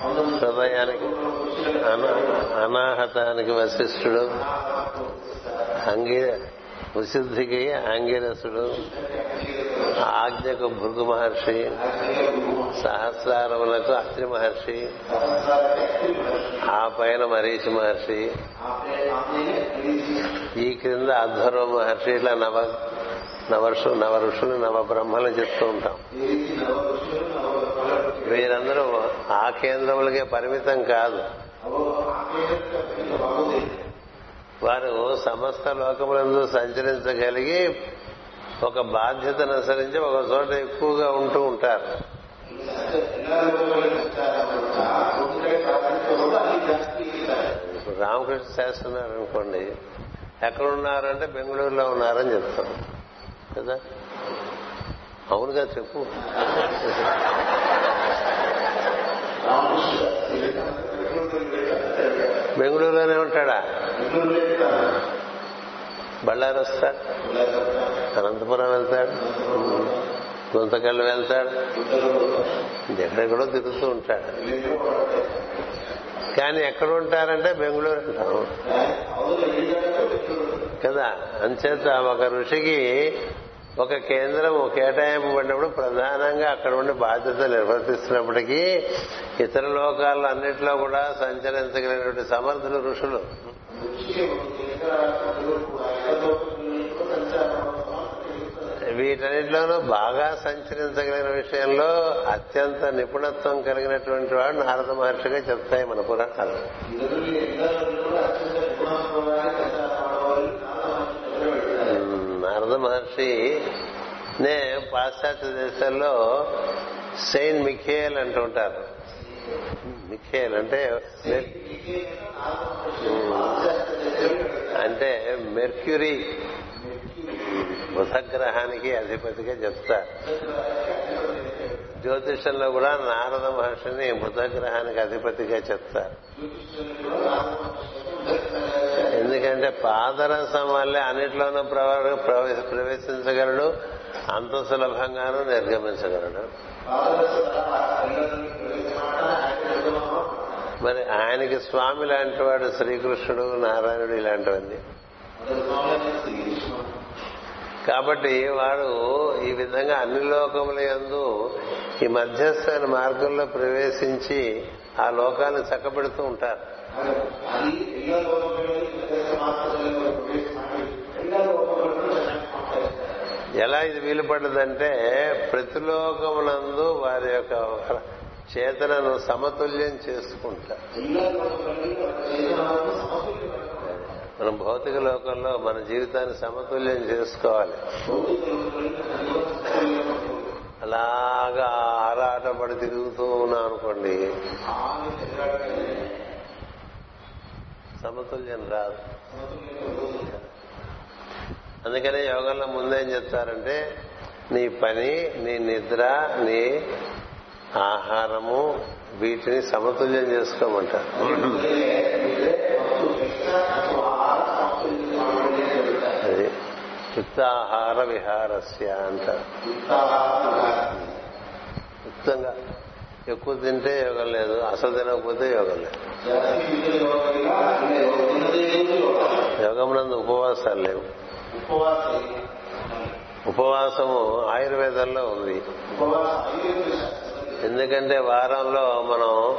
హృదయానికి అనాహతానికి వశిష్ఠుడు అంగీ విశుద్ధికి ఆంగిరసుడు ఆజ్ఞకు భృగు మహర్షి సహస్రారములకు అత్రి మహర్షి ఆ పైన మరీషి మహర్షి ఈ క్రింద అధ్వర్వ మహర్షి ఇట్లా నవ నవర్షు నవ ఋషులు నవ బ్రహ్మలు చెప్తూ ఉంటాం. వీరందరూ ఆ కేంద్రములకే పరిమితం కాదు. వారు సమస్త లోకములందు సంచరించగలిగి ఒక బాధ్యతను అనుసరించి ఒక చోట ఎక్కువగా ఉంటూ ఉంటారు. రామకృష్ణ శాస్త్రి ఉన్నారనుకోండి ఎక్కడున్నారంటే బెంగళూరులో ఉన్నారని చెప్తాం కదా? అవునుగా చెప్పు. బెంగళూరులోనే ఉంటాడా? బళ్ళారు వస్తాడు. అనంతపురం వెళ్తాడు. గుంతకల్లు వెళ్తాడు. ఎక్కడెక్కడో తిరుగుతూ ఉంటాడు. కానీ ఎక్కడ ఉంటారంటే బెంగళూరు అంటాం కదా? అంచేత ఒక ఋషికి ఒక కేంద్రం కేటాయింపబడినప్పుడు ప్రధానంగా అక్కడ ఉండి బాధ్యతలు నిర్వర్తిస్తున్నప్పటికీ ఇతర లోకాల్లో అన్నింటిలో కూడా సంచరించగలిగినటువంటి సమర్థులు ఋషులు. వీటన్నిటిలోనూ బాగా సంచరించగలిగిన విషయంలో అత్యంత నిపుణత్వం కలిగినటువంటి వాడు నారద మహర్షిగా చెప్తాయి మన పురాణాలు. మహర్షి నే పాశ్చాత్య దేశాల్లో సెయింట్ మిఖేల్ అంటుంటారు. మిఖేల్ అంటే అంటే మెర్క్యూరీ. బుధగ్రహానికి అధిపతిగా చెప్తారు. జ్యోతిషంలో కూడా నారద మహర్షిని బుధగ్రహానికి అధిపతిగా చెప్తారు. ఎందుకంటే పాదరసం వల్లే అన్నిట్లోనూ ప్రవ- ప్రవేశించగలడు అంత సులభంగానూ నిర్గమించగలడు. మరి ఆయనకి స్వామి లాంటి వాడు శ్రీకృష్ణుడు నారాయణుడు ఇలాంటివన్నీ. కాబట్టి వాడు ఈ విధంగా అన్ని లోకముల యందు ఈ మధ్యస్థమైన మార్గంలో ప్రవేశించి ఆ లోకాన్ని చక్కబెడుతూ ఉంటారు. ఎలా ఇది వీలు పడ్డదంటే ప్రతిలోకమునందు వారి యొక్క చేతనను సమతుల్యం చేసుకుంటారు మనం భౌతిక లోకంలో మన జీవితాన్ని సమతుల్యం చేసుకోవాలి. అలాగా ఆరాటపడి తిరుగుతూ ఉన్నాం అనుకోండి సమతుల్యం రాదు. అందుకనే యోగంలో ముందేం చెప్తారంటే నీ పని నీ నిద్ర నీ ఆహారము వీటిని సమతుల్యం చేసుకోమంటారు. అది విహారస్య అంటారు. యుక్తంగా ఎక్కువ తింటే యోగం లేదు అసలు తినకపోతే యోగం లేదు. యోగం నందు ఉపవాసాలు లేవు. ఉపవాసము ఆయుర్వేదంలో ఉంది. ఎందుకంటే వారంలో మనం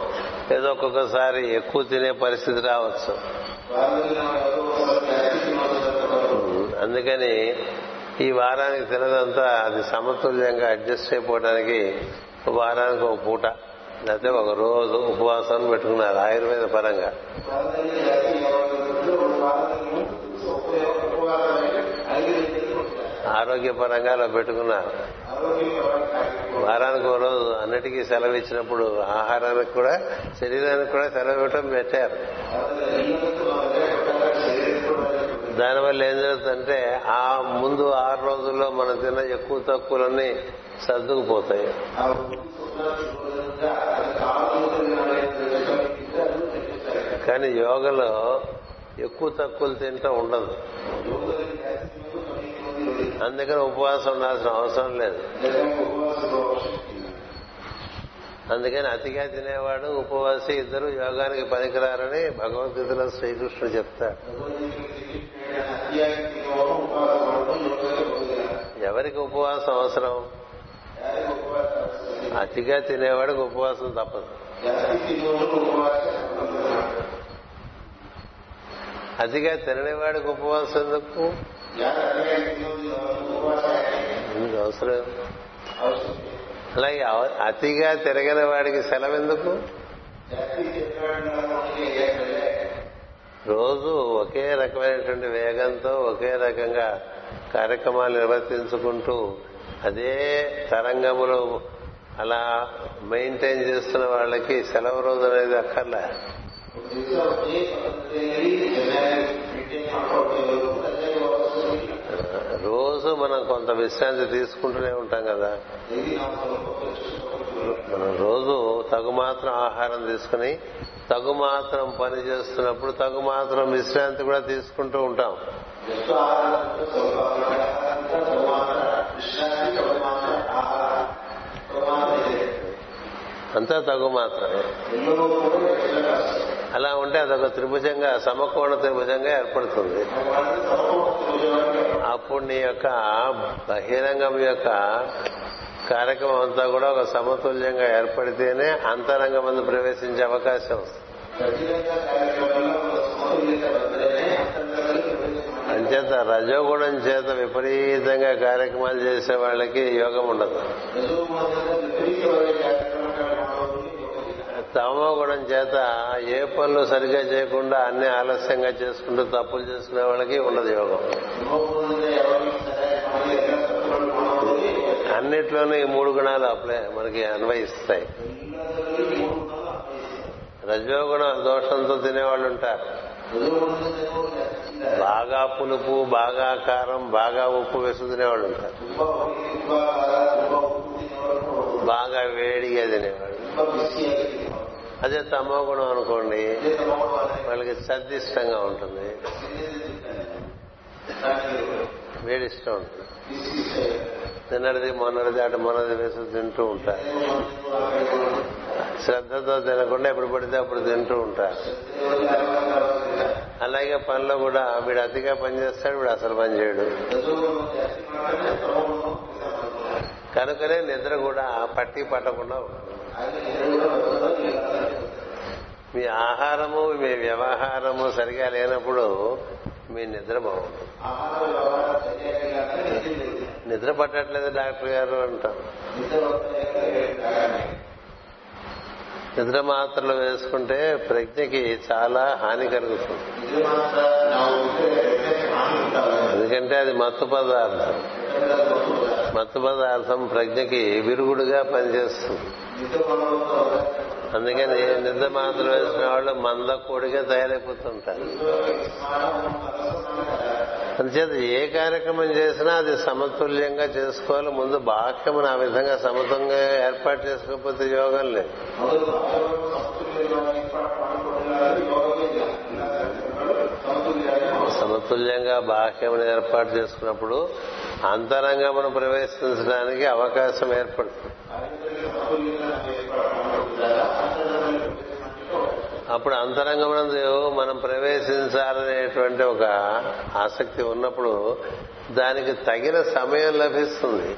ఏదో ఒక్కొక్కసారి ఎక్కువ తినే పరిస్థితి రావచ్చు. అందుకని ఈ వారానికి తినదంతా అది సమతుల్యంగా అడ్జస్ట్ అయిపోవడానికి వారానికి ఒక పూట లేకపోతే ఒక రోజు ఉపవాసం పెట్టుకున్నారు ఆయుర్వేద పరంగా. ఆరోగ్యపరంగా అలా పెట్టుకున్నారు. వారానికి ఒక రోజు అన్నిటికీ సెలవు ఇచ్చినప్పుడు ఆహారానికి కూడా శరీరానికి కూడా సెలవు ఇవ్వటం పెట్టారు దానివల్ల ఏం జరుగుతుందంటే ఆ ముందు ఆరు రోజుల్లో మనం తిన్న ఎక్కువ తక్కువలన్నీ సర్దుకుపోతాయి. కానీ యోగలో ఎక్కువ తక్కువలు తింటూ ఉండదు. అందుకని ఉపవాసం ఉండాల్సిన అవసరం లేదు. అందుకని అతిగా తినేవాడు ఉపవాసి ఇద్దరు యోగానికి పనికిరారని భగవద్గీతలో శ్రీకృష్ణుడు చెప్తాడు. ఎవరికి ఉపవాసం అవసరం? అతిగా తినేవాడికి ఉపవాసం తప్పదు. అతిగా తిననేవాడికి ఉపవాసం ఎందుకు? అవసరం. అలాగే అవ- అతిగా తిరగని వాడికి సెలవు ఎందుకు? రోజు ఒకే రకమైనటువంటి వేగంతో ఒకే రకంగా కార్యక్రమాలు నిర్వర్తించుకుంటూ అదే తరంగములో అలా మెయింటైన్ చేస్తున్న వాళ్ళకి సెలవు రోజు అనేది అక్కర్లే. రోజు మనం కొంత విశ్రాంతి తీసుకుంటూనే ఉంటాం కదా. మనం రోజు తగు మాత్రం ఆహారం తీసుకుని తగు మాత్రం పని చేస్తున్నప్పుడు తగు మాత్రం విశ్రాంతి కూడా తీసుకుంటూ ఉంటాం. అంతా తగు మాత్రమే అలా ఉంటే అదొక త్రిభుజంగా సమకోణ త్రిభుజంగా ఏర్పడుతుంది. అప్పుడు నీ యొక్క బహిరంగం యొక్క కార్యక్రమం అంతా కూడా ఒక సమతుల్యంగా ఏర్పడితేనే అంతరంగం మందు ప్రవేశించే అవకాశం అంచేత రజోగుణం చేత విపరీతంగా కార్యక్రమాలు చేసే వాళ్ళకి యోగం ఉండదు. తమో గుణం చేత ఏ పనులు సరిగా చేయకుండా అన్ని ఆలస్యంగా చేసుకుంటూ తప్పులు చేసుకునే వాళ్ళకి ఉండదు యోగం. అన్నిట్లోనూ ఈ మూడు గుణాలు అప్లై మనకి అన్వయిస్తాయి. రజోగుణం దోషంతో తినేవాళ్ళు ఉంటారు. బాగా పులుపు బాగా కారం బాగా ఉప్పు వేసుకు తినేవాళ్ళు ఉంటారు. బాగా వేడిగా తినేవాళ్ళు. అదే తమో గుణం అనుకోండి వాళ్ళకి సర్దిష్టంగా ఉంటుంది. వేడిష్టం ఉంటుంది. తిన్నది మొన్నటిది అటు మొన్నది వేసి తింటూ ఉంటారు. శ్రద్ధతో తినకుండా ఎప్పుడు పడితే అప్పుడు తింటూ ఉంటారు. అలాగే పనిలో కూడా వీడు అతిగా పనిచేస్తాడు వీడు అసలు పని చేయడు. కనుకనే నిద్ర కూడా పట్టి పట్టకుండా మీ ఆహారము మీ వ్యవహారము సరిగా లేనప్పుడు మీ నిద్ర బాగుంటుంది. నిద్ర పట్టట్లేదు డాక్టర్ గారు అంటారు. నిద్ర మాత్రలు వేసుకుంటే ప్రజ్ఞకి చాలా హాని కలుగుతుంది. ఎందుకంటే అది మత్తు పదార్థం. మత్తు పదార్థం ప్రజ్ఞకి విరుగుడుగా పనిచేస్తుంది. అందుకని నిద్ర మాత్రం వేసిన వాళ్ళు మంద కోడిగా తయారైపోతుంటారు. అందుచేత ఏ కార్యక్రమం చేసినా అది సమతుల్యంగా చేసుకోవాలి. ముందు బాహ్యమును ఆ విధంగా సమతుల్యంగా ఏర్పాటు చేసుకోకపోతే యోగం లేదు. సమతుల్యంగా బాహ్యమును ఏర్పాటు చేసుకున్నప్పుడు అంతరంగమును ప్రవేశించడానికి అవకాశం ఏర్పడుతుంది. అప్పుడు అంతరంగమునందు మనం ప్రవేశించాలనేటువంటి ఒక ఆసక్తి ఉన్నప్పుడు దానికి తగిన సమయం లభిస్తుంది.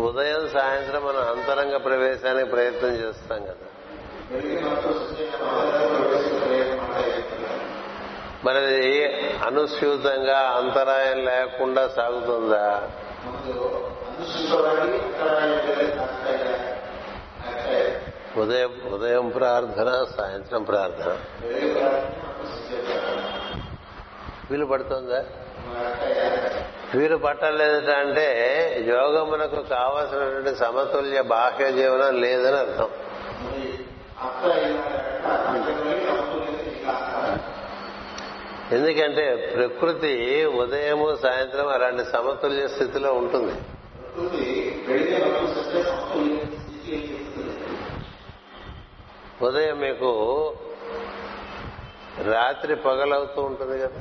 ఉదయం సాయంత్రం మనం అంతరంగ ప్రవేశానికి ప్రయత్నం చేస్తాం కదా. మరి అది అనుస్యూతంగా అంతరాయం లేకుండా సాగుతుందా? ఉదయం ఉదయం ప్రార్థన సాయంత్రం ప్రార్థన. వీలు పడుతుందా? వీలు పట్టలేదట అంటే యోగమునకు కావలసినటువంటి సమతుల్య బాహ్య జీవనం లేదని అర్థం. ఎందుకంటే ప్రకృతి ఉదయము సాయంత్రం అలాంటి సమతుల్య స్థితిలో ఉంటుంది. ఉదయం మీకు రాత్రి పగలవుతూ ఉంటుంది కదా?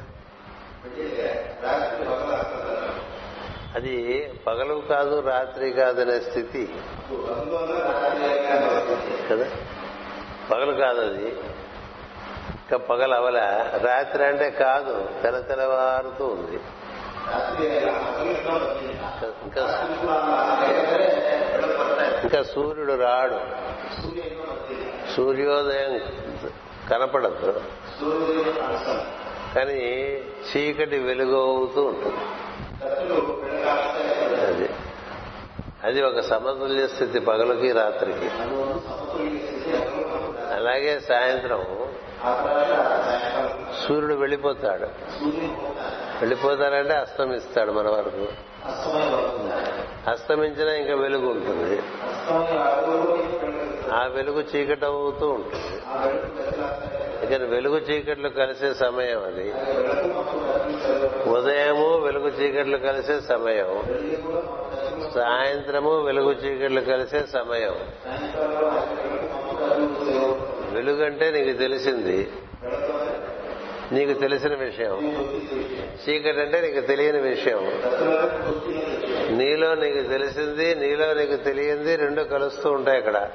అది పగలు కాదు రాత్రి కాదు అనే స్థితి. కదా పగలు కాదు అది. ఇంకా పగలు అవల రాత్రి అంటే కాదు. తెల తెలవారుతూ ఉంది. ఇంకా సూర్యుడు రాడు. సూర్యోదయం కనపడదు. కానీ చీకటి వెలుగవుతూ ఉంటుంది. అది. అది ఒక సమతుల్య స్థితి పగలకి రాత్రికి. అలాగే సాయంత్రం. సూర్యుడు వెళ్ళిపోతాడు. వెళ్ళిపోతాడంటే అస్తమిస్తాడు మన వరకు. అస్తమించినా ఇంకా వెలుగు ఉంటుంది. ఆ వెలుగు చీకటి అవుతూ ఉంటుంది. ఇక వెలుగు చీకట్లు కలిసే సమయం అది. ఉదయము వెలుగు చీకట్లు కలిసే సమయం. సాయంత్రము వెలుగు చీకట్లు కలిసే సమయం. వెలుగంటే నీకు తెలిసింది. నీకు తెలిసిన విషయం. చీకటి అంటే నీకు తెలియని విషయం. నీలో నీకు తెలిసింది నీలో నీకు తెలియంది రెండు కలుస్తూ ఉంటాయి అక్కడ.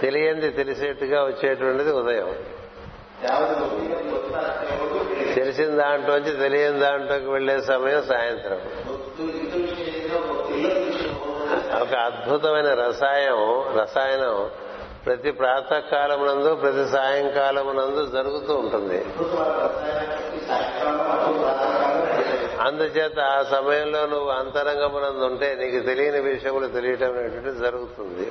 తెలియంది తెలిసేట్టుగా వచ్చేటువంటిది ఉదయం. తెలిసిన దాంట్లోంచి తెలియని దాంట్లోకి వెళ్ళే సమయం సాయంత్రం. ఒక అద్భుతమైన రసాయం రసాయనం ప్రతి ప్రాతకాలమునందు ప్రతి సాయంకాలమునందు జరుగుతూ ఉంటుంది. అందుచేత ఆ సమయంలో నువ్వు అంతరంగమునందు ఉంటే నీకు తెలియని విషయములు తెలియటం అనేటువంటి జరుగుతుంది.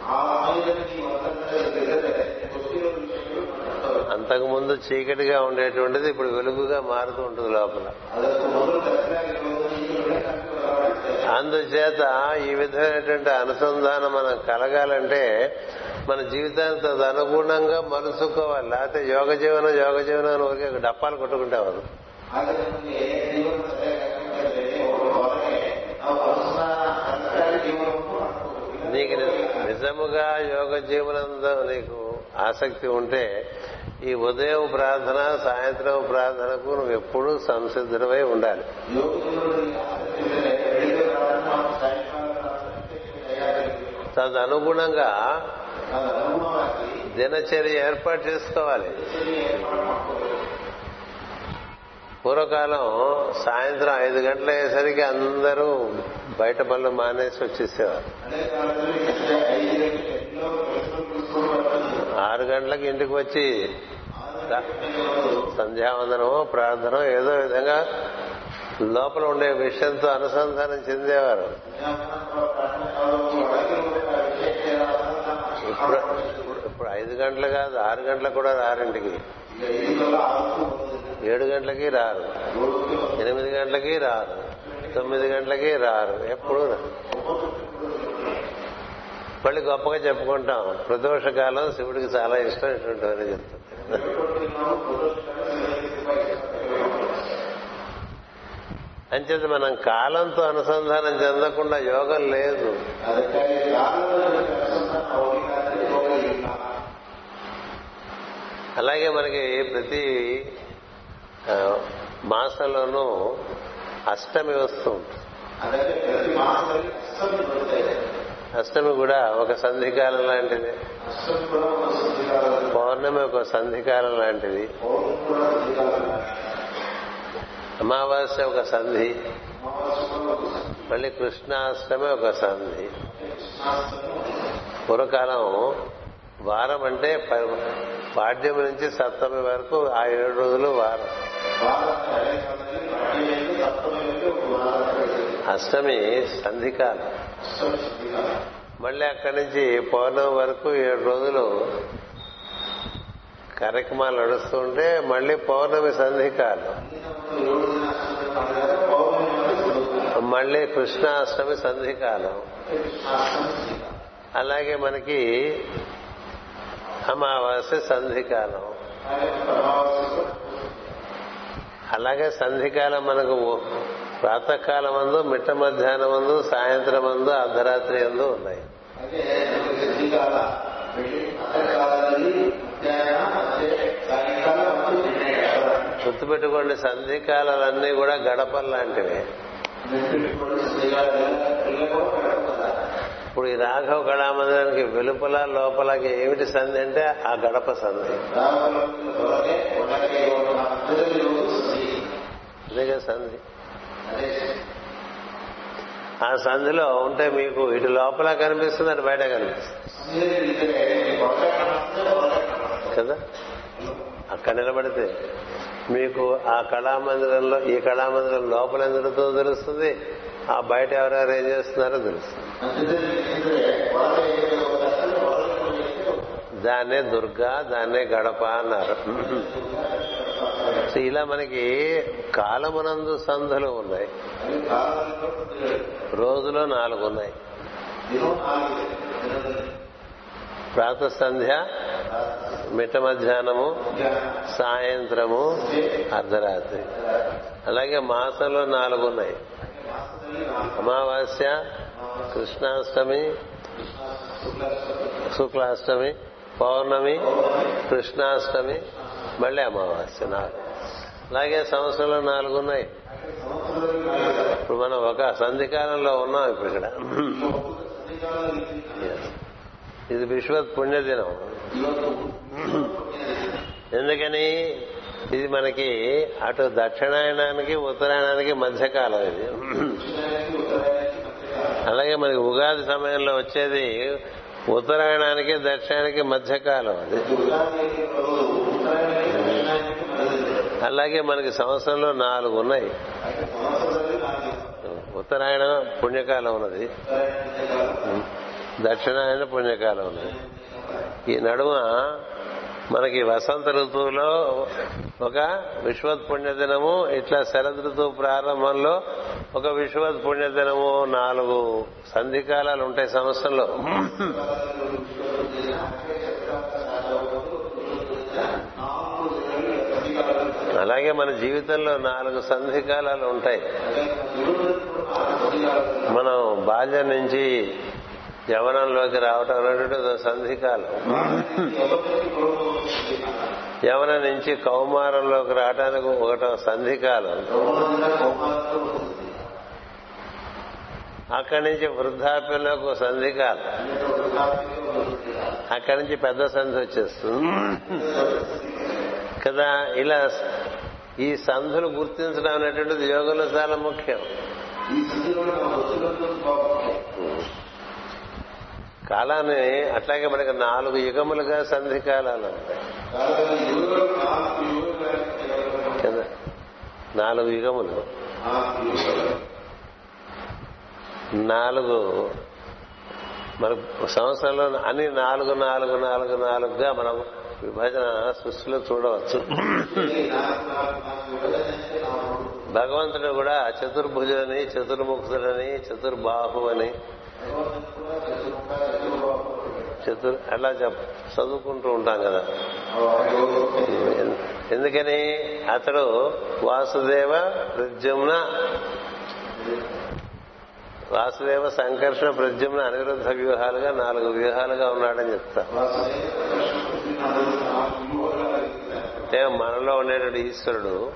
అంతకుముందు చీకటిగా ఉండేటువంటిది ఇప్పుడు వెలుగుగా మారుతూ ఉంటుంది లోపల. అందుచేత ఈ విధమైనటువంటి అనుసంధానం మనం కలగాలంటే మన జీవితానికి తదనుగుణంగా మలుసుకోవాలి. లేకపోతే యోగ జీవనం యోగ జీవనం అని ఊరికే డప్పాలు కొట్టుకుంటామను నీకు నిజముగా యోగ జీవనంతో నీకు ఆసక్తి ఉంటే ఈ ఉదయం ప్రార్థన సాయంత్రం ప్రార్థనకు నువ్వు ఎప్పుడూ సంసిద్ధమై ఉండాలి. తదనుగుణంగా దినచర్య ఏర్పాటు చేసుకోవాలి. పూర్వకాలం సాయంత్రం ఐదు గంటల అయ్యేసరికి అందరూ బయట పనులు మానేసి వచ్చేసేవారు. ఆరు గంటలకు ఇంటికి వచ్చి సంధ్యావందనమో ప్రార్థన ఏదో విధంగా లోపల ఉండే విషయంతో అనుసంధానం చెందేవారు. ఇప్పుడు ఐదు గంటలు కాదు ఆరు గంటలకు కూడా రారింటికి ఏడు గంటలకి రారు. ఎనిమిది గంటలకి రారు. తొమ్మిది గంటలకి రారు. ఎప్పుడు మళ్ళీ గొప్పగా చెప్పుకుంటాం. ప్రదోష కాలం శివుడికి చాలా ఇష్టం ఇటువంటివని చెప్తాం. అంచేత మనం కాలంతో అనుసంధానం చెందకుండా యోగం లేదు. అలాగే మనకి ప్రతి మాసంలోనూ అష్టమి వస్తూ ఉంటుంది. అష్టమి కూడా ఒక సంధికాలం లాంటిది. పౌర్ణమి ఒక సంధికాలం లాంటిది. అమావాస్య ఒక సంధి. మళ్ళీ కృష్ణాష్టమి ఒక సంధి. పూర్వకాలం వారం అంటే పాడ్యమి నుంచి సప్తమి వరకు ఆ ఏడు రోజులు వారం. అష్టమి సంధికాలం. మళ్ళీ అక్కడి నుంచి పౌర్ణమి వరకు ఏడు రోజులు కార్యక్రమాలు నడుస్తూ ఉంటే మళ్ళీ పౌర్ణమి సంధికాలం. మళ్ళీ కృష్ణాష్టమి సంధికాలం. అలాగే మనకి అమావాస్య సంధికాలం. అలాగే సంధికాలం మనకు ప్రాతకాలం అందు మిట్ట మధ్యాహ్నం అందు సాయంత్రం అందు అర్ధరాత్రి అందు ఉన్నాయి. గుర్తుపెట్టుకోండి సంధికాలన్నీ కూడా గడపల్లాంటివి. ఇప్పుడు ఈ రాఘవ కళామందిరానికి వెలుపల లోపలకి ఏమిటి సంధి అంటే ఆ గడప సంధి. సంధి. ఆ సంధిలో ఉంటే మీకు ఇటు లోపల కనిపిస్తుంది అటు బయట కనిపిస్తుంది. కదా? అక్కడ నిలబడితే మీకు ఆ కళామందిరంలో ఈ కళామందిరం లోపల ఎందుకు తెలుస్తుంది? ఆ బయట ఎవరు అరేంజ్ చేస్తున్నారో తెలుసు. దాన్నే దుర్గా దాన్నే గడప అన్నారు. ఇలా మనకి కాలమునందు సంధులు ఉన్నాయి. రోజులో నాలుగు ఉన్నాయి. ప్రాత సంధ్య మిట్ట మధ్యాహ్నము సాయంత్రము అర్ధరాత్రి. అలాగే మాసంలో నాలుగు ఉన్నాయి. అమావాస్య కృష్ణాష్టమి శుక్లాష్టమి పౌర్ణమి కృష్ణాష్టమి మళ్ళీ అమావాస్య నాలుగు. అలాగే సంవత్సరంలో నాలుగు ఉన్నాయి. ఇప్పుడు మనం ఒక సంధికాలంలో ఉన్నాం ఇప్పుడు ఇక్కడ. ఇది విశ్వత్ పుణ్యదినం. ఎందుకని? ఇది మనకి అటు దక్షిణాయనానికి ఉత్తరాయణానికి మధ్యకాలం ఇది. అలాగే మనకి ఉగాది సమయంలో వచ్చేది ఉత్తరాయణానికి దక్షిణానికి మధ్యకాలం అది. అలాగే మనకి సంవత్సరంలో నాలుగు ఉన్నాయి. ఉత్తరాయణ పుణ్యకాలం ఉన్నది. దక్షిణాయన పుణ్యకాలం ఉన్నది. ఈ నడుమ మనకి వసంత ఋతువులో ఒక విశ్వత్ పుణ్యదినము ఇట్లా శరద్ ఋతువు ప్రారంభంలో ఒక విశ్వత్ పుణ్యదినము నాలుగు సంధికాలాలు ఉంటాయి సంవత్సరంలో. అలాగే మన జీవితంలో నాలుగు సంధికాలాలు ఉంటాయి. మనం బాల్యం నుంచి యవనంలోకి రావటం అనేటువంటి సంధికాలం. యవనం నుంచి కౌమారంలోకి రావటానికి ఒకటో సంధికాలం. అక్కడి నుంచి వృద్ధాప్యంలోకి ఒక సంధికాలం. అక్కడి నుంచి పెద్ద సంధి వచ్చేస్తుంది. కదా ఇలా ఈ సంధులు గుర్తించడం అనేటువంటిది యోగంలో చాలా ముఖ్యం. కాలాన్ని అట్లాగే మనకి నాలుగు యుగములుగా సంధి కాలాలు కదా? నాలుగు యుగములు. నాలుగు మన సంవత్సరంలో అన్ని నాలుగు నాలుగు నాలుగు నాలుగుగా మనం విభజన సృష్టిలో చూడవచ్చు. భగవంతుడు కూడా చతుర్భుజులని చతుర్ముఖుడని చతుర్బాహు అని చతుర్ అలా చెప్ చదువుకుంటూ ఉంటాం కదా. ఎందుకని? అతడు వాసుదేవ ప్రద్యుమ్న వాసుదేవ సంకర్షణ ప్రద్యుమ్న అనిరుద్ధ వ్యూహాలుగా నాలుగు వ్యూహాలుగా ఉన్నాడని చెప్తా. మనలో ఉండేటువంటి ఈశ్వరుడు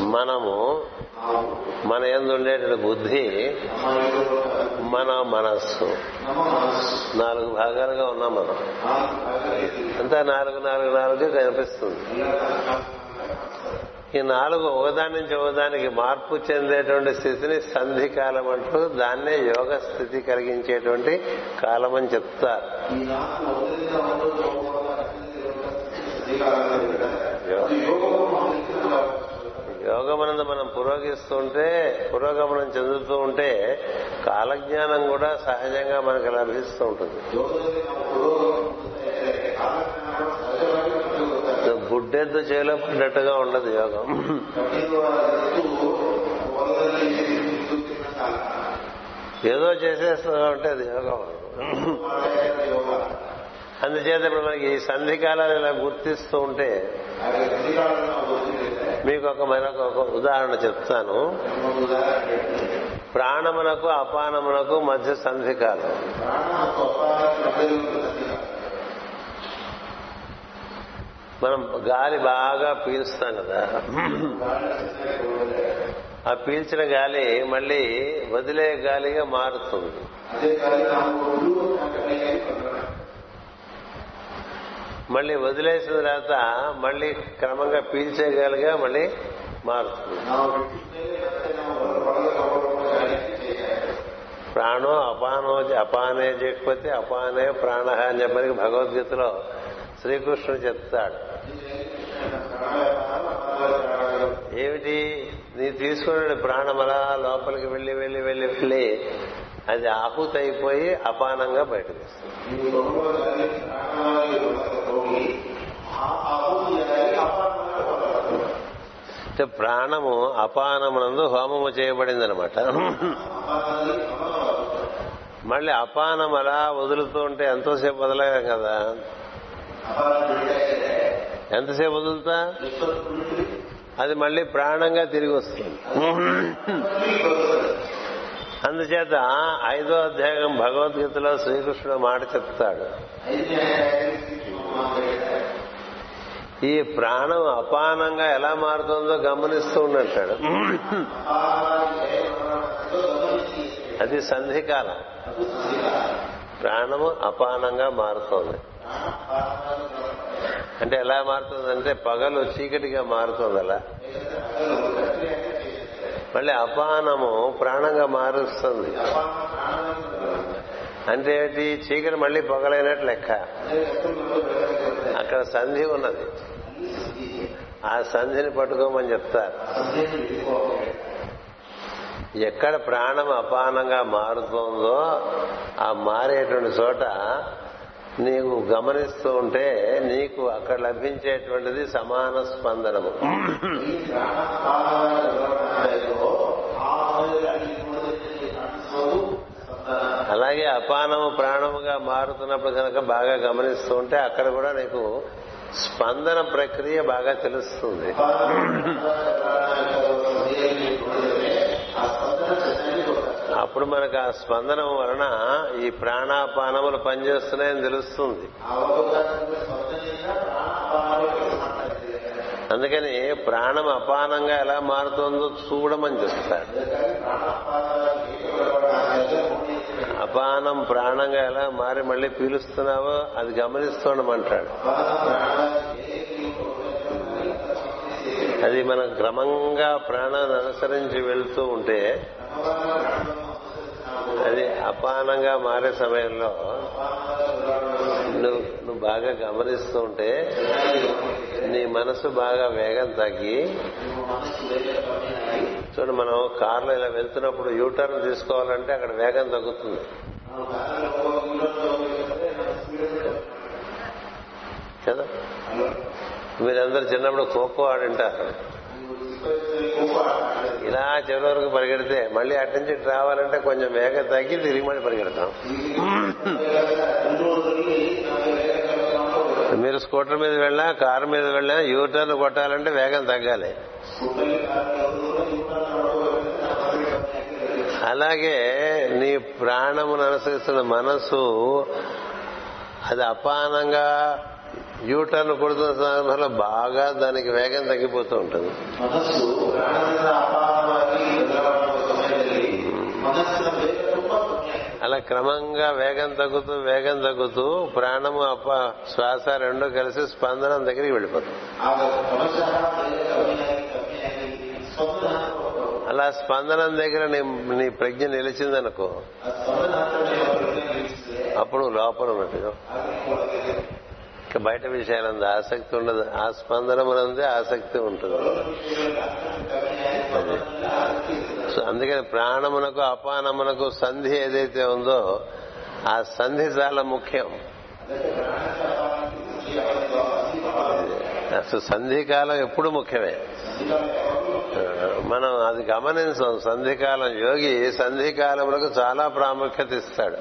మనము మన ఎందుండేటువంటి బుద్ధి మన మనస్సు. నాలుగు భాగాలుగా ఉన్నాం మనం. అంతా నాలుగు నాలుగు నాలుగు కనిపిస్తుంది. ఈ నాలుగు ఒకదాని నుంచి ఒకదానికి మార్పు చెందేటువంటి స్థితిని సంధి కాలం అంటూ దాన్నే యోగ స్థితి కలిగించేటువంటి కాలం అని చెప్తారు. యోగమనందు మనం పురోగిస్తుంటే పురోగమనం చెందుతూ ఉంటే కాలజ్ఞానం కూడా సహజంగా మనకు లభిస్తూ ఉంటుంది. గుడ్డెద్దు చేలో పడ్డట్టుగా ఉండదు యోగం. ఏదో చేసేస్తూ ఉంటే అది యోగం. అందుచేత ఇప్పుడు మనకి ఈ సంధికాలాలు ఇలా గుర్తిస్తూ ఉంటే మీకు ఒక మరొక ఉదాహరణ చెప్తాను. ప్రాణమునకు అపానమునకు మధ్య సంధికాలు. మనం గాలి బాగా పీల్స్తాం కదా. ఆ పీల్చిన గాలి మళ్ళీ వదిలే గాలిగా మారుతుంది. మళ్ళీ వదిలేసిన తర్వాత మళ్ళీ క్రమంగా పీల్చే గాలిగా మళ్ళీ మారుతుంది. ప్రాణో అపానో అపానే జగపతి అపానే ప్రాణ అని చెప్పడానికి భగవద్గీతలో శ్రీకృష్ణుడు చెప్తాడు. ఏమిటి? నీ తీసుకున్న ప్రాణం అలా లోపలికి వెళ్ళి వెళ్ళి వెళ్ళి వెళ్ళి అది ఆహుతి అయిపోయి అపానంగా బయటకు వస్తుంది. అంటే ప్రాణము అపానమునందు హోమము చేయబడింది అనమాట మళ్ళీ అపానం అలా వదులుతూ ఉంటే ఎంతోసేపు వదలలేం కదా. ఎంతసేపు వదులుతా? అది మళ్ళీ ప్రాణంగా తిరిగి వస్తుంది. అందుచేత ఐదో అధ్యాయం భగవద్గీతలో శ్రీకృష్ణుడు మాట చెప్తాడు. ఈ ప్రాణం అపానంగా ఎలా మారుతుందో గమనిస్తూ ఉన్నట్టాడు. అది సంధికాలం. ప్రాణము అపానంగా మారుతోంది. అంటే ఎలా మారుతుందంటే పగలు చీకటిగా మారుతుంది అలా మళ్ళీ అపానము ప్రాణంగా మారుస్తుంది. అంటే ఏంటి? చీకటి మళ్ళీ పొగలైనట్లు లెక్క. అక్కడ సంధి ఉన్నది. ఆ సంధిని పట్టుకోమని చెప్తారు. ఎక్కడ ప్రాణం అపానంగా మారుతోందో ఆ మారేటువంటి చోట నీకు గమనిస్తూ ఉంటే నీకు అక్కడ లభించేటువంటిది సమాన స్పందనము. అలాగే అపానము ప్రాణముగా మారుతున్నప్పుడు కనుక బాగా గమనిస్తూ ఉంటే అక్కడ కూడా నీకు స్పందన ప్రక్రియ బాగా తెలుస్తుంది. అప్పుడు మనకు ఆ స్పందనం వలన ఈ ప్రాణాపానములు పనిచేస్తున్నాయని తెలుస్తుంది. అందుకని ప్రాణం అపానంగా ఎలా మారుతుందో చూడమని చెప్తారు. అపానం ప్రాణంగా ఎలా మారి మళ్ళీ పీలుస్తున్నావో అది గమనిస్తుండమంటాడు. అది మనం క్రమంగా ప్రాణాన్ని అనుసరించి వెళ్తూ ఉంటే అపానంగా మారే సమయంలో నువ్వు నువ్వు బాగా గమనిస్తూ ఉంటే నీ మనసు బాగా వేగం తగ్గి చూడండి మనం కార్లో ఇలా వెళ్తున్నప్పుడు యూటర్న్ తీసుకోవాలంటే అక్కడ వేగం తగ్గుతుంది. కదా? మీరందరూ చిన్నప్పుడు ఖోఖో ఆడింటారు. ఇలా చివరి వరకు పరిగెడితే మళ్ళీ అటు నుంచి ఇటు రావాలంటే కొంచెం వేగం తగ్గి తిరిగి మళ్ళీ పరిగెడతాం. మీరు స్కూటర్ మీద వెళ్ళా కారు మీద వెళ్ళా యూటర్న్ కొట్టాలంటే వేగం తగ్గాలి. అలాగే నీ ప్రాణమును అనుసరిస్తున్న మనసు అది అపానంగా యూటర్న్ కొడుతున్న సందర్భంలో బాగా దానికి వేగం తగ్గిపోతూ ఉంటుంది. అలా క్రమంగా వేగం తగ్గుతూ వేగం తగ్గుతూ ప్రాణము అప్ప శ్వాస రెండు కలిసి స్పందన దగ్గరికి వెళ్ళిపోతుంది. అలా స్పందనం దగ్గర నీ ప్రజ్ఞ నిలిచిందనుకో అప్పుడు లోపల ఉన్నట్టుగా బయట విషయాలందు ఆసక్తి ఉండదు. ఆ స్పందనమునందే ఆసక్తి ఉంటుంది. అందుకని ప్రాణమునకు అపానమునకు సంధి ఏదైతే ఉందో ఆ సంధి చాలా ముఖ్యం. అసలు సంధికాలం ఎప్పుడు ముఖ్యమే. మనం అది గమనించం. సంధికాలం యోగి సంధికాలములకు చాలా ప్రాముఖ్యత ఇస్తాడు.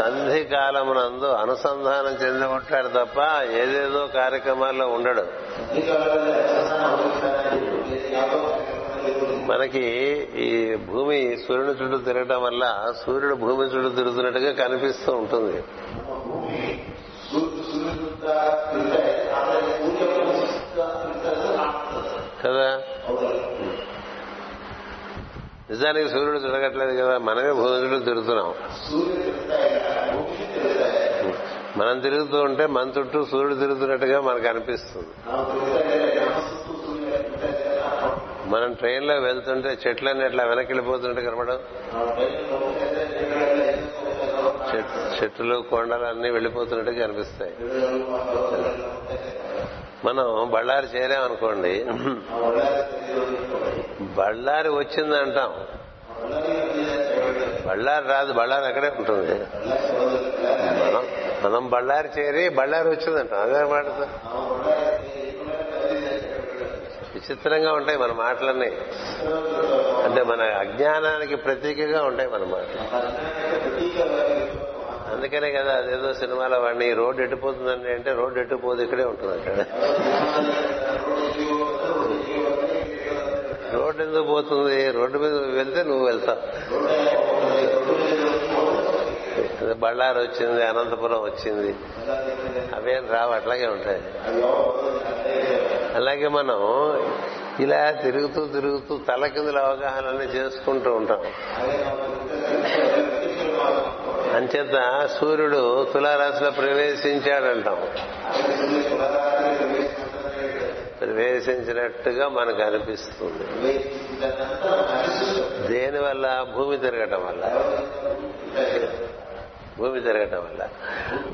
సంధి కాలమునందు అనుసంధానం చెంది ఉంటాడు తప్ప ఏదేదో కార్యక్రమాల్లో ఉండడు. మనకి ఈ భూమి సూర్యుని చుట్టూ తిరగటం వల్ల సూర్యుడు భూమి చుట్టూ తిరుగుతున్నట్టుగా కనిపిస్తూ ఉంటుంది. కదా? నిజానికి సూర్యుడు తిరగట్లేదు కదా మనమే భూమిలో తిరుగుతున్నాం. మనం తిరుగుతూ ఉంటే మన చుట్టూ సూర్యుడు తిరుగుతున్నట్టుగా మనకు అనిపిస్తుంది. మనం ట్రైన్లో వెళ్తుంటే చెట్లన్నీ అట్లా వెనక్కి వెళ్ళిపోతుంటే కనపడం చెట్లు కొండలు అన్ని వెళ్ళిపోతున్నట్టుగా అనిపిస్తాయి. మనం బళ్ళారి చేరామనుకోండి బళ్ళారి వచ్చింది అంటాం. బళ్ళారి రాదు బళ్ళారి అక్కడే ఉంటుంది. మనం మనం బళ్ళారి చేరి బళ్ళారి వచ్చిందంటాం అదే మాట విచిత్రంగా ఉంటాయి మన మాటలన్నీ. అంటే మన అజ్ఞానానికి ప్రతీకగా ఉంటాయి మన మాటలు. అందుకనే కదా అదేదో సినిమాలో వాడిని రోడ్డు ఎట్టుపోతుందండి అంటే రోడ్డు ఎట్టుపోదు ఇక్కడే ఉంటుంది అక్కడ. రోడ్డు ఎందుకు పోతుంది? రోడ్డు మీద వెళ్తే నువ్వు వెళ్తావు. బళ్ళారు వచ్చింది అనంతపురం వచ్చింది. అవేం రావు అట్లాగే ఉంటాయి. అలాగే మనం ఇలా తిరుగుతూ తిరుగుతూ తల కిందుల అవగాహన చేసుకుంటూ ఉంటాం. అంచేత సూర్యుడు తులారాశిలో ప్రవేశించాడంటాం. ప్రవేశించినట్టుగా మనకు అనిపిస్తుంది. దేనివల్ల? భూమి తిరగటం వల్ల. భూమి తిరగటం వల్ల.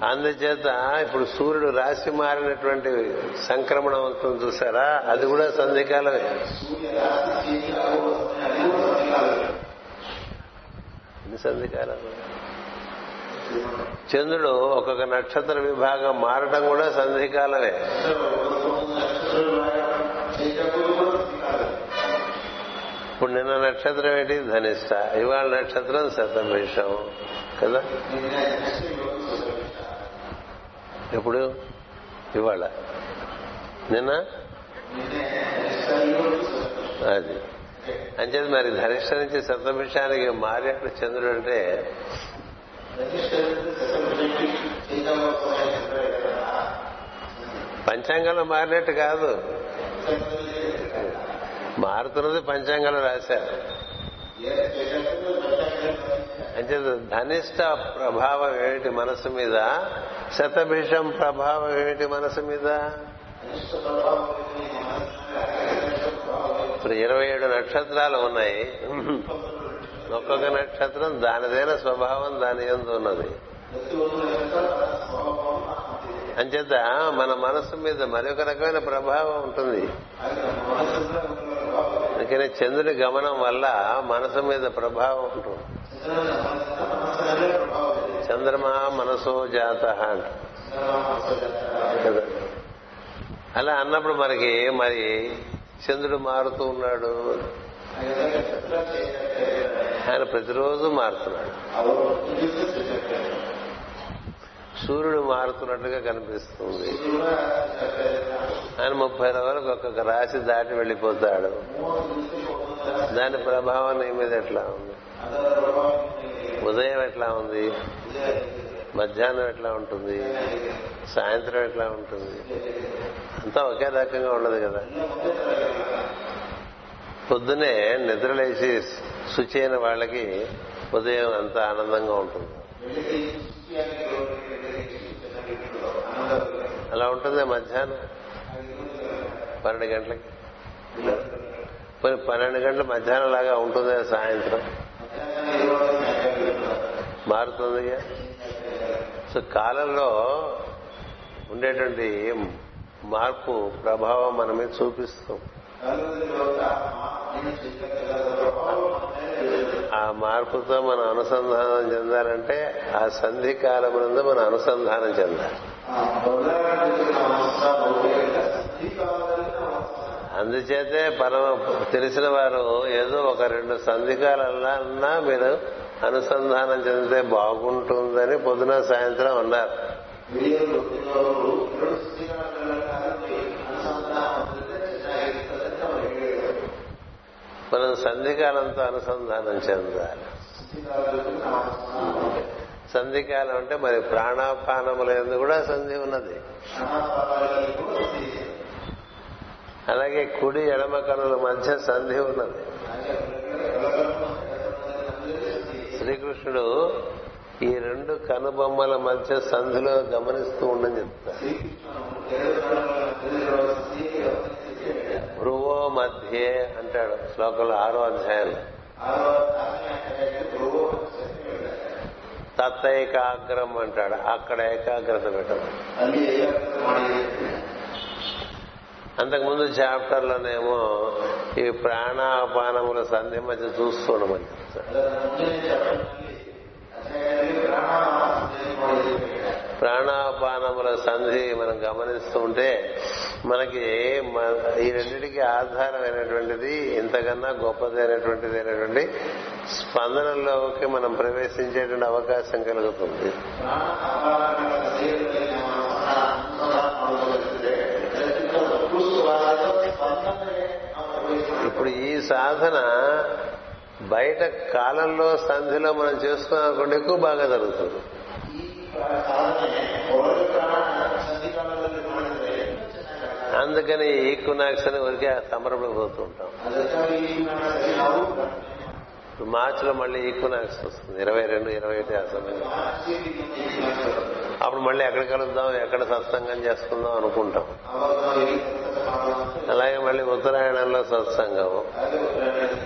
అందుచేత ఇప్పుడు సూర్యుడు రాశి మారినటువంటి సంక్రమణం అవుతుంది చూసారా? అది కూడా సంధికాలమే. ఎన్ని సంధికాలం చంద్రుడు ఒక్కొక్క నక్షత్ర విభాగం మారడం కూడా సంధికాలమే. ఇప్పుడు నిన్న నక్షత్రం ఏంటి? ధనిష్ట. ఇవాళ నక్షత్రం శతభిషం కదా? ఎప్పుడు? ఇవాళ. నిన్న? అది. అంచేది మరి ధనిష్ట నుంచి శతభిషానికి మారేప్పుడు చంద్రుడు అంటే పంచాంగంలో మారినట్టు కాదు. మారుతున్నది పంచాంగంలో రాశారు. అంటే ధనిష్ట ప్రభావం ఏమిటి మనసు మీద? శతభిషం ప్రభావం ఏమిటి మనసు మీద? ఇప్పుడు ఇరవై ఏడు నక్షత్రాలు ఉన్నాయి. ఒక్కొక్క నక్షత్రం దానిదైన స్వభావం దాని ఎందు ఉన్నది. అంచేత మన మనసు మీద మరొక రకమైన ప్రభావం ఉంటుంది. అందుకనే చంద్రుని గమనం వల్ల మనసు మీద ప్రభావం ఉంటుంది. చంద్రమా మనసో జాత అలా అన్నప్పుడు మనకి మరి చంద్రుడు మారుతూ ఉన్నాడు. ఆయన ప్రతిరోజు మారుతున్నాడు. సూర్యుడు మారుతున్నట్టుగా కనిపిస్తుంది. ఆయన ముప్పై వరకు ఒక్కొక్క రాశి దాటి వెళ్ళిపోతాడు. దాని ప్రభావం నీ మీద ఎట్లా ఉంది? ఉదయం ఎట్లా ఉంది? మధ్యాహ్నం ఎట్లా ఉంటుంది? సాయంత్రం ఎట్లా ఉంటుంది? అంతా ఒకే రకంగా ఉండదు కదా. పొద్దునే నిద్రలేసి శుచి అయిన వాళ్ళకి ఉదయం అంత ఆనందంగా ఉంటుంది. అలా ఉంటుంది మధ్యాహ్నం? పన్నెండు గంటలకి. పోనీ పన్నెండు గంటల మధ్యాహ్నం లాగా ఉంటుంది సాయంత్రం? మారుతుంది సో కాలంలో ఉండేటువంటి మార్పు ప్రభావం మన మీద చూపిస్తాం. ఆ మార్పుతో మనం అనుసంధానం చెందాలంటే ఆ సంధి కాలమునందు మనం అనుసంధానం చెందాలి అందుచేతే పరమ తెలిసిన వారు ఏదో ఒక రెండు సంధికాలన్నా మీరు అనుసంధానం చెందితే బాగుంటుందని పొద్దున సాయంత్రం అన్నారు మనం సంధికాలంతో అనుసంధానం చెందాలి. సంధికాలం అంటే మరి ప్రాణాపానములందు కూడా సంధి ఉన్నది. అలాగే కుడి ఎడమ కనుల మధ్య సంధి ఉన్నది. శ్రీకృష్ణుడు ఈ రెండు కనుబొమ్మల మధ్య సంధిలో గమనిస్తూ ఉండని చెప్తారు భ్రువో మధ్యే అంటాడు శ్లోకంలో ఆరో అధ్యాయంలో. తత్తైకాగ్రం అంటాడు. అక్కడ ఏకాగ్రత పెట్టడం అంతకుముందు చాప్టర్లోనేమో ఈ ప్రాణాపానముల సంధి మధ్య చూస్తూ చెప్తాడు. ప్రాణాపానముల సంధి మనం గమనిస్తూ ఉంటే మనకి ఈ రెండింటికి ఆధారమైనటువంటిది ఇంతకన్నా గొప్పదైనటువంటిది అయినటువంటి స్పందనలోకి మనం ప్రవేశించేటువంటి అవకాశం కలుగుతుంది. ఇప్పుడు ఈ సాధన బయట కాలంలో సంధిలో మనం చేసుకున్నాం ఎక్కువ బాగా జరుగుతుంది. అందుకని ఈక్వినాక్స్ అని ఊరికే సంబరపడిపోతూ ఉంటాం. ఇప్పుడు మార్చిలో మళ్ళీ ఈక్వినాక్స్ వస్తుంది. ఇరవై రెండు ఇరవై ఒకటి ఆ సమయంలో. అప్పుడు మళ్ళీ ఎక్కడ కలుద్దాం ఎక్కడ సత్సంగం చేసుకుందాం అనుకుంటాం. అలాగే మళ్ళీ ఉత్తరాయణంలో సత్సంగం.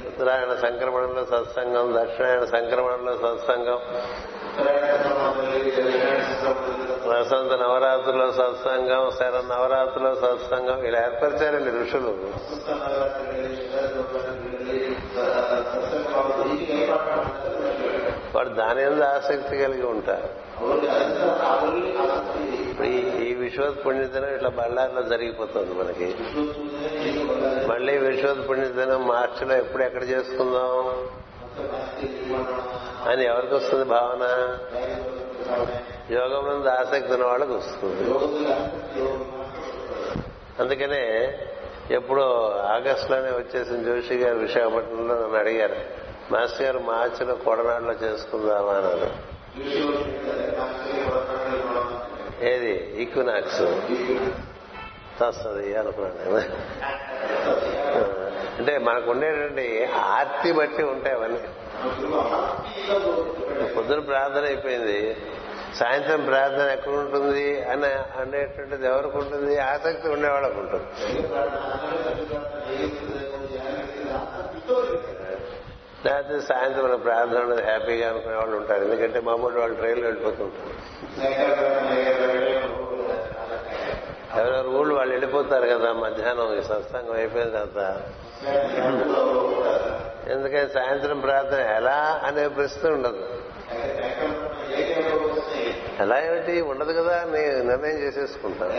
ఉత్తరాయణ సంక్రమణంలో సత్సంగం దక్షిణాయన సంక్రమణంలో సత్సంగం. వసంత నవరాత్రిలో సత్సంగం శర నవరాత్రిలో సత్సంగం. ఇలా ఏర్పరిచారండి ఋషులు. వాడు దాని మీద ఆసక్తి కలిగి ఉంటారు. ఈ విశ్వత్ పుణ్యదినం ఇట్లా బళ్ళార్లో జరిగిపోతుంది మనకి. మళ్ళీ విశ్వత్ పుణ్యదినం మార్చిలో ఎప్పుడు ఎక్కడ చేసుకుందాం? అని ఎవరికి వస్తుంది భావన? యోగం నుండి ఆసక్తి ఉన్న వాళ్ళకి వస్తుంది. అందుకనే ఎప్పుడో ఆగస్టులోనే వచ్చేసిన జోషి గారు విశాఖపట్నంలో నన్ను అడిగారు మాస్టర్ గారు మార్చిలో కొడనాడులో చేసుకుందామా? అన్నారు. ఏది? ఈక్వినాక్స్. వస్తుంది అనుకున్నాను అంటే మనకు ఉండేటువంటి ఆర్తి బట్టి ఉంటాయి అవన్నీ. పొద్దున ప్రార్థన అయిపోయింది. సాయంత్రం ప్రార్థన ఎక్కడ ఉంటుంది అని అనేటువంటిది ఎవరికి ఉంటుంది? ఆసక్తి ఉండేవాళ్ళకు ఉంటుంది. లేకపోతే సాయంత్రం ప్రార్థన ఉన్నది హ్యాపీగా అనుకునే వాళ్ళు ఉంటారు. ఎందుకంటే మామూలు వాళ్ళు ట్రైన్లో వెళ్ళిపోతుంటారు. ఎవరెవరు ఊళ్ళు వాళ్ళు వెళ్ళిపోతారు కదా మధ్యాహ్నం ఈ సత్సంగం అయిపోయిన తర్వాత. ఎందుకని సాయంత్రం ప్రార్థన ఎలా అనే ప్రశ్న ఉండదు. ఎలా ఏమిటి? ఉండదు కదా అని నిర్ణయం చేసేసుకుంటాను.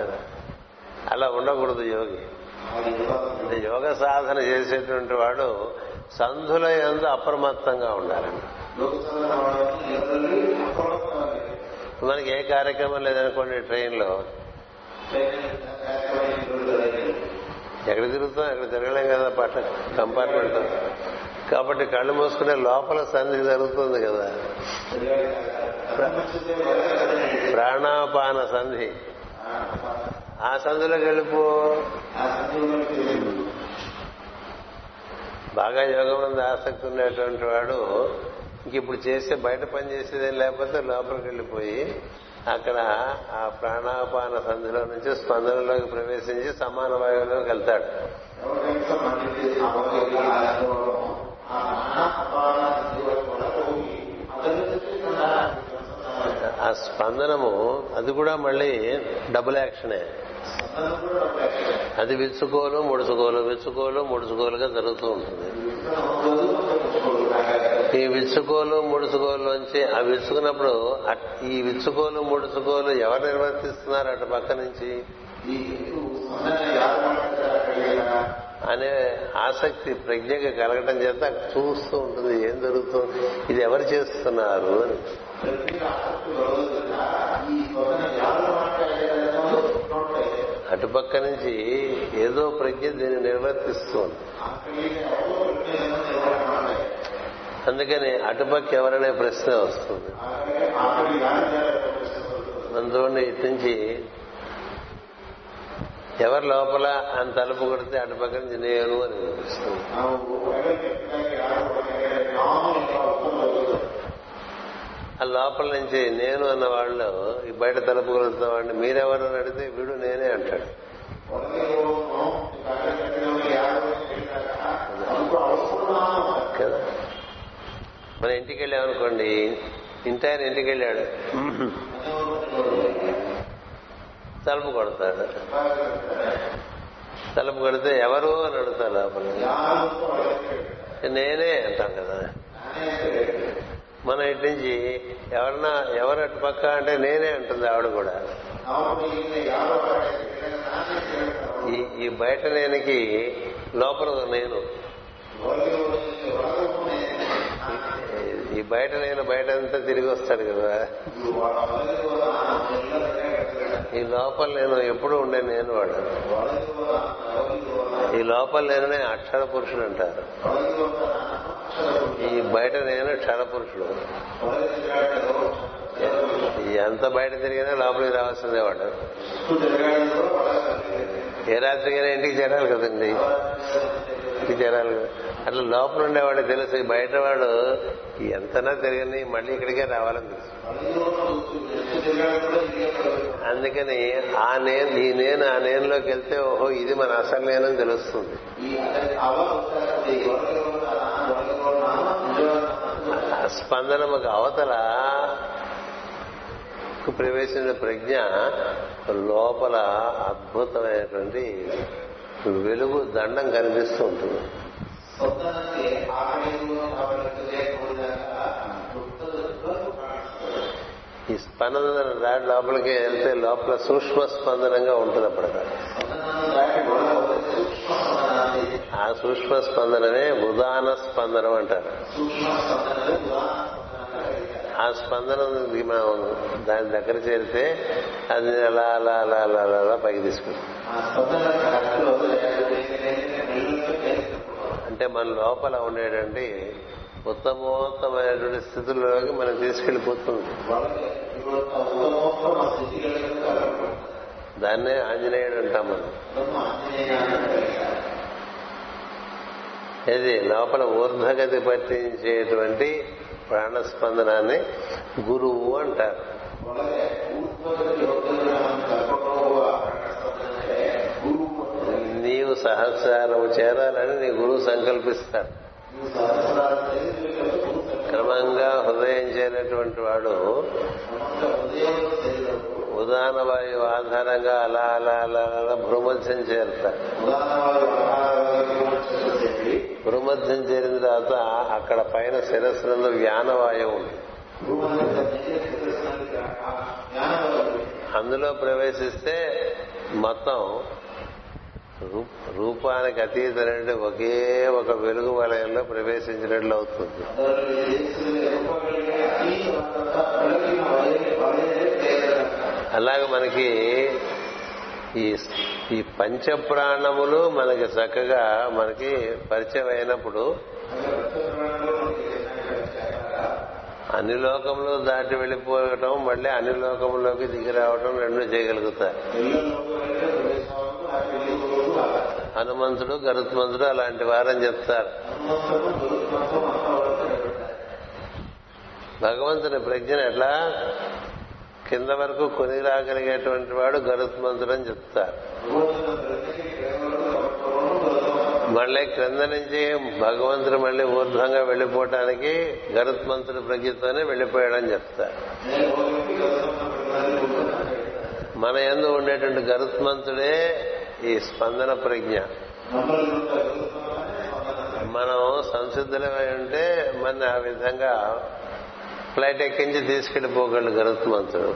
కదా అలా ఉండకూడదు యోగి. యోగ సాధన చేసేటువంటి వాడు సంధుల ఎందు అప్రమత్తంగా ఉండాలండి మనకి ఏ కార్యక్రమం లేదనుకోండి ట్రైన్లో. ఎక్కడ? తిరుగుతాం? ఎక్కడ తిరగలేం కదా పట్ల కంపార్ట్మెంట్ కాబట్టి కళ్ళు మూసుకునే లోపల సంధి జరుగుతుంది కదా. ప్రాణాపాన సంధి. ఆ సంధిలోకి వెళ్ళిపో. బాగా యోగం మీద ఆసక్తి ఉండేటువంటి వాడు ఇంక ఇప్పుడు చేసే బయట పని చేసేదేం లేకపోతే లోపలికి వెళ్ళిపోయి అక్కడ ఆ ప్రాణాపాన సంధిలో నుంచి స్పందనలోకి ప్రవేశించి సమాన వాయువులోకి వెళ్తాడు. ఆ స్పందనము అది కూడా మళ్ళీ డబుల్ యాక్షనే అది విచ్చుకోలు ముడుచుకోలు విచ్చుకోలు ముడుచుకోలుగా జరుగుతూ ఉంటుంది. ఈ విచ్చుకోలు. ముడుచుకోలులోంచి ఆ విచ్చుకున్నప్పుడు ఈ విచ్చుకోలు ముడుచుకోలు ఎవరు నిర్వర్తిస్తున్నారు అటు పక్క నుంచి? అనే ఆసక్తి ప్రజ్ఞకి కలగటం చేత చూస్తూ ఉంటుంది ఏం జరుగుతుంది ఇది ఎవరు చేస్తున్నారు అని. అటుపక్క నుంచి ఏదో ప్రజ్ఞ దీన్ని నిర్వర్తిస్తుంది. అందుకని అటుపక్క ఎవరనే ప్రశ్న వస్తుంది. అందువల్ల ఇటు నుంచి ఎవరి లోపల అని తలుపు కొడితే అటుపక్క నుంచి నేను అని వినిపిస్తుంది. ఆ లోపల నుంచి నేను అన్న వాళ్ళు ఈ బయట తలుపు కొడుతున్న వాడిని మీరెవరు అని అడిగితే వీడు నేనే అంటాడు. కదా? మన ఇంటికి వెళ్ళామనుకోండి ఇంటి ఆయన ఇంటికి వెళ్ళాడు. తలుపు కొడతాడు. తలుపు కొడితే ఎవరు అని అడుగుతారు లోపల. నేనే అంటాం కదా. మనం ఇటు నుంచి ఎవరన్నా ఎవరు అటు పక్క అంటే నేనే అంటుంది ఆవిడ కూడా. ఈ ఈ బయట నేనికి లోపల నేను. ఈ బయట నేను బయట అంతా తిరిగి వస్తాడు కదా. ఈ లోపల నేను ఎప్పుడు ఉండే నేను వాడు. ఈ లోపల నేననే అక్షర పురుషుడు అంటారు. ఈ బయట నేను క్షర పురుషుడు. ఎంత బయట తిరిగినా లోపలికి రావాల్సిందే వాడు. ఏ రాత్రికైనా ఇంటికి చేరాలి కదండి. ఇంటికి చేరాలి కదా. అట్లా లోపల ఉండేవాడు తెలుసు. బయటవాడు ఎంతనా తిరగని మళ్ళీ ఇక్కడికే రావాలని తెలుసు. అందుకని ఆ నేను ఈ నేను ఆ నేనులోకి వెళ్తే ఓహో ఇది మన అసలు నేనని తెలుస్తుంది స్పందన ఒక అవతల ప్రవేశించిన ప్రజ్ఞ లోపల అద్భుతమైనటువంటి వెలుగు దండం కనిపిస్తూ ఉంటుంది. ఈ స్పందన రాడ్ లోపలికి వెళ్తే లోపల సూక్ష్మ స్పందనంగా ఉంటుంది అప్పుడు ఆ సూక్ష్మ స్పందననే ఉదాహరణ స్పందనం అంటారు. ఆ స్పందన దాని దగ్గర చేరితే అది అలా అలా అలా అలా అలా పైకి తీసుకుంటుంది అంటే మన లోపల ఉండేటువంటి ఉత్తమోత్తమైనటువంటి స్థితుల్లోకి మనం తీసుకెళ్ళిపోతుంది దాన్నే ఆంజనేయుడు అంటాం మనం. ఇది లోపల ఊర్ధగతి పట్టించేటువంటి ప్రాణస్పందనాన్ని గురువు అంటారు. నీవు సహస్రారము చేరాలని నీ గురువు సంకల్పిస్తాడు. క్రమంగా హృదయం చేరినటువంటి వాడు ఉదాహరణ వాయువు ఆధారంగా అలా అలా అలా అలా భ్రూమధ్యం చేరుతారు భ్రూమధ్యం చేరిన తర్వాత అక్కడ పైన శిరస్సునందు వ్యానవాయువు ఉంది. అందులో ప్రవేశిస్తే మొత్తం రూపానికి అతీతమైన ఒకే ఒక వెలుగు వలయంలో ప్రవేశించినట్లు అవుతుంది. అలాగే మనకి ఈ ఈ పంచప్రాణములు మనకి చక్కగా మనకి పరిచయం అయినప్పుడు అన్ని లోకములు దాటి వెళ్ళిపోవటం మళ్ళీ అన్ని లోకములోకి దిగి రావటం రెండు చేయగలుగుతారు హనుమంతుడు గరుత్మంతుడు అలాంటి వారని చెప్తారు. భగవంతుని ప్రజ్ఞను ఎట్లా? కింద వరకు కొని రాగలిగేటువంటి వాడు గరుత్మంతుడు అని చెప్తారు. మళ్ళీ క్రింద నుంచి భగవంతుడు మళ్ళీ ఊర్ధ్వంగా వెళ్ళిపోవటానికి గరుత్మంతుడు ప్రజ్ఞతోనే వెళ్ళిపోయాడని చెప్తారు. మన ఎందు ఉండేటువంటి గరుత్మంతుడే ఈ స్పందన ప్రజ్ఞ. మనం సంసిద్ధులమై ఉంటే మన ఆ విధంగా ఫ్లైట్ ఎక్కించి తీసుకెళ్ళిపోగలడు గరుత్మంతుడు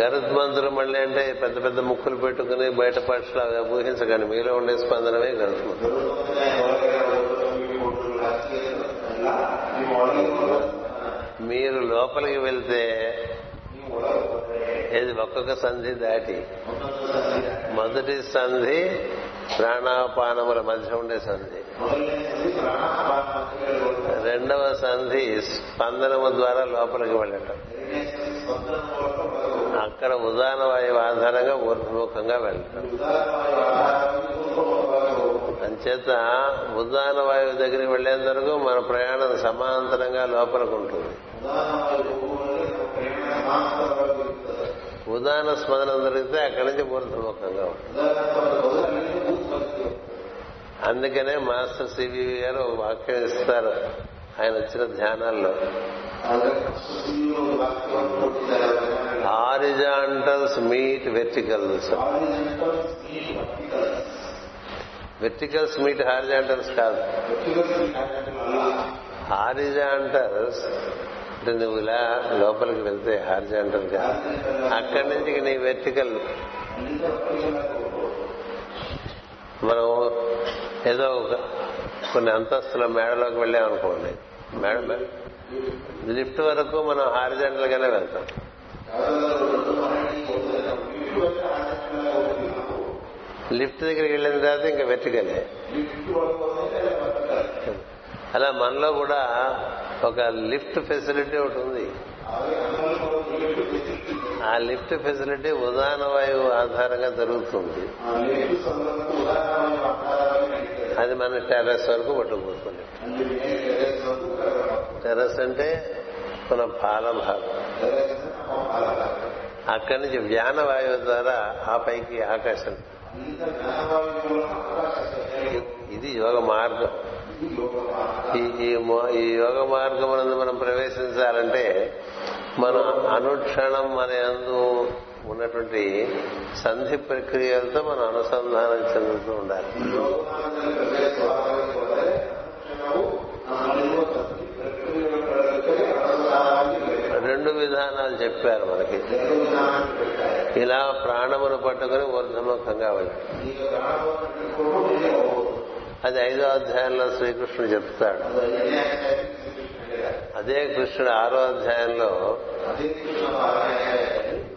గరుత్మంతుడు మళ్ళీ అంటే పెద్ద పెద్ద ముక్కులు పెట్టుకుని బయట పక్షులు ఊహించకండి మీలో ఉండే స్పందనమే గరుత్మంతుడు. మీరు లోపలికి వెళ్తే ఇది ఒక్కొక్క సంధి దాటి. మొదటి సంధి ప్రాణాపానముల మధ్య ఉండే సంధి. రెండవ సంధి స్పందనము ద్వారా లోపలికి వెళ్ళటం. అక్కడ ఉదాహరణ వాయువు ఆధారంగా ఊర్ధముఖంగా వెళ్ళటం. అంచేత ఉదాహరణ వాయువు దగ్గరికి వెళ్ళేంత వరకు మన ప్రయాణం సమాంతరంగా లోపలికి ఉంటుంది. ఉదాహరణ స్మరణం జరిగితే అక్కడి నుంచి ఉంటుంది. అందుకనే మాస్టర్ సివి గారు ఒక వాక్యం ఇస్తారు. ఆయన వచ్చిన ధ్యానాల్లో. Horizontals meet verticals verticals meet horizontals కాదు. హారిజాంటల్స్ అంటే నువ్వు ఇలా లోపలికి వెళ్తే హారిజాంటల్గా అక్కడి నుంచి నీ వెర్టికల్. మనం ఏదో ఒక కొన్ని అంతస్తుల మేడలోకి వెళ్ళామనుకోండి. మేడ లిఫ్ట్ వరకు మనం హారిజెంటల్ గానే వెళ్తాం. లిఫ్ట్ దగ్గరికి వెళ్ళిన తర్వాత ఇంకా వెతికలే అలా మనలో కూడా ఒక లిఫ్ట్ ఫెసిలిటీ ఒకటి ఉంది. ఆ లిఫ్ట్ ఫెసిలిటీ ఉదాహరణ వాయువు ఆధారంగా జరుగుతుంది. అది మన టెర్రస్ వరకు పట్టుకుపోతుంది. టెర్రస్ అంటే మన పాల భాగం అక్కడి నుంచి వ్యాన వాయువు ద్వారా ఆ పైకి ఆకాశం. ఇది యోగ మార్గం. ఈ యోగ మార్గం మనం ప్రవేశించాలంటే మనం అనుక్షణం మన ఉన్నటువంటి సంధి ప్రక్రియలతో మనం అనుసంధానం చెందుతూ ఉండాలి. రెండు విధానాలు చెప్పారు మనకి. ఇలా ప్రాణమును పట్టుకుని ఊర్ధముఖంగా వెళ్ళాడు అది ఐదో అధ్యాయంలో శ్రీకృష్ణుడు చెప్తాడు. అదే కృష్ణుడు ఆరో అధ్యాయంలో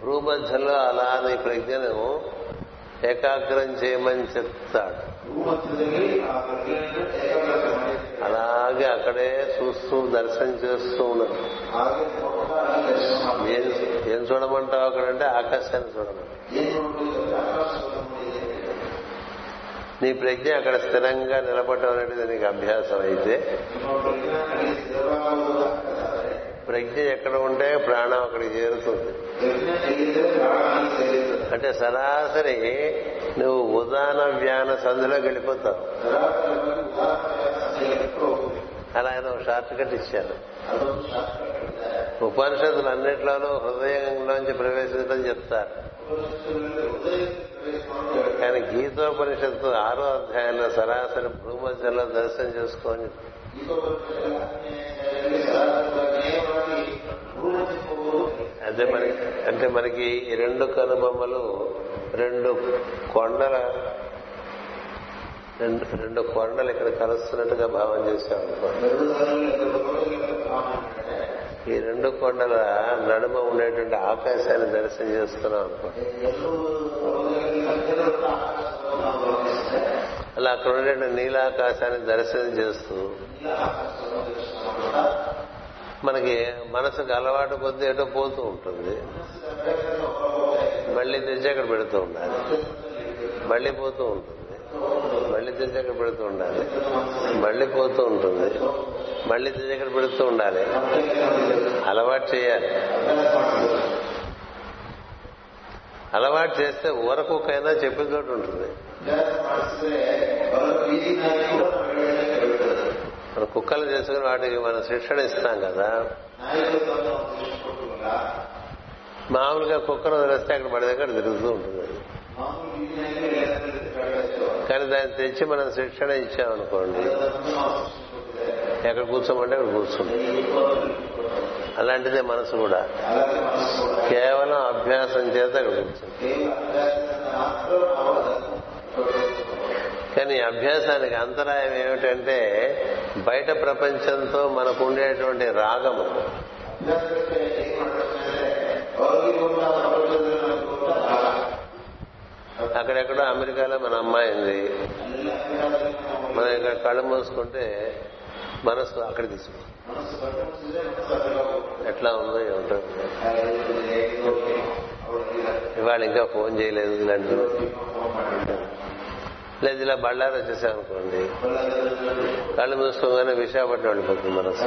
భూమధ్యలో అలా నీ ప్రజ్ఞను ఏకాగ్రం చేయమని చెప్తాడు. అలాగే అక్కడే చూస్తూ దర్శనం చేస్తూ ఉన్నాడు. ఏం ఏం చూడమంటావు అక్కడంటే ఆకాశాన్ని చూడమంటావు నీ ప్రజ్ఞ అక్కడ స్థిరంగా నిలబడటం అనేది నీకు అభ్యాసం అయితే. ప్రజ్ఞ ఎక్కడ ఉంటే ప్రాణం అక్కడికి చేరుతుంది. అంటే సరాసరి నువ్వు ఉదాన వ్యాన సంధిలోకి వెళ్ళిపోతావు. అలా ఆయన ఒక షార్ట్ కట్ ఇచ్చారు. ఉపనిషత్తులు అన్నిట్లోనూ హృదయంలోంచి ప్రవేశించడం చెప్తారు. కానీ గీతోపనిషత్తు ఆరో అధ్యాయంలో సరాసరి భూమధ్యంలో దర్శనం చేసుకోని అంటే మనకి అంటే మనకి రెండు కనుబొమ్మలు రెండు కొండల రెండు రెండు కొండలు ఇక్కడ కలుస్తున్నట్టుగా భావం చేశాం ఈ రెండు కొండల నడుమ ఉండేటువంటి ఆకాశాన్ని దర్శనం చేస్తున్నాం అనుకో. అలా అక్కడ ఉండేటువంటి నీలాకాశాన్ని దర్శనం చేస్తూ మనకి మనసుకు అలవాటు కొద్ది ఏటో పోతూ ఉంటుంది. మళ్ళీ తెచ్చి అక్కడ పెడుతూ ఉండాలి. మళ్ళీ పోతూ ఉంటుంది. మళ్ళీ తెచ్చి అక్కడ పెడుతూ ఉండాలి? మళ్ళీ పోతూ ఉంటుంది. మళ్ళీ తెచ్చి అక్కడ పెడుతూ ఉండాలి? అలవాటు చేయాలి. అలవాటు చేస్తే ఊరకొకైనా చెప్పిన చోటు ఉంటుంది. మన కుక్కలు చేసుకుని వాటికి మనం శిక్షణ ఇస్తాం కదా. మామూలుగా కుక్కను వదిలేస్తే అక్కడ పడి దగ్గర తిరుగుతూ ఉంటుంది. అది. కానీ దాన్ని తెచ్చి మనం శిక్షణ ఇచ్చామనుకోండి ఎక్కడ కూర్చోమంటే అక్కడ కూర్చుంది అలాంటిదే మనసు కూడా. కేవలం అభ్యాసం చేత అక్కడ కూర్చుంది కానీ అభ్యాసానికి అంతరాయం ఏమిటంటే బయట ప్రపంచంతో మనకు ఉండేటువంటి రాగము. అక్కడెక్కడో అమెరికాలో మన అమ్మాయి ఉంది. మనం ఇక్కడ కళ్ళు మూసుకుంటే మనసు అక్కడ తీసుకు ఎట్లా ఉందో ఏమిటో. ఇవాళ ఇంకా ఫోన్ చేయలేదు ఇలాంటి లేదు ఇలా బళ్ళారు వచ్చేసాం అనుకోండి కళ్ళు మూసుకోగానే విశాఖపట్నం వెళ్ళిపోతుంది మనసు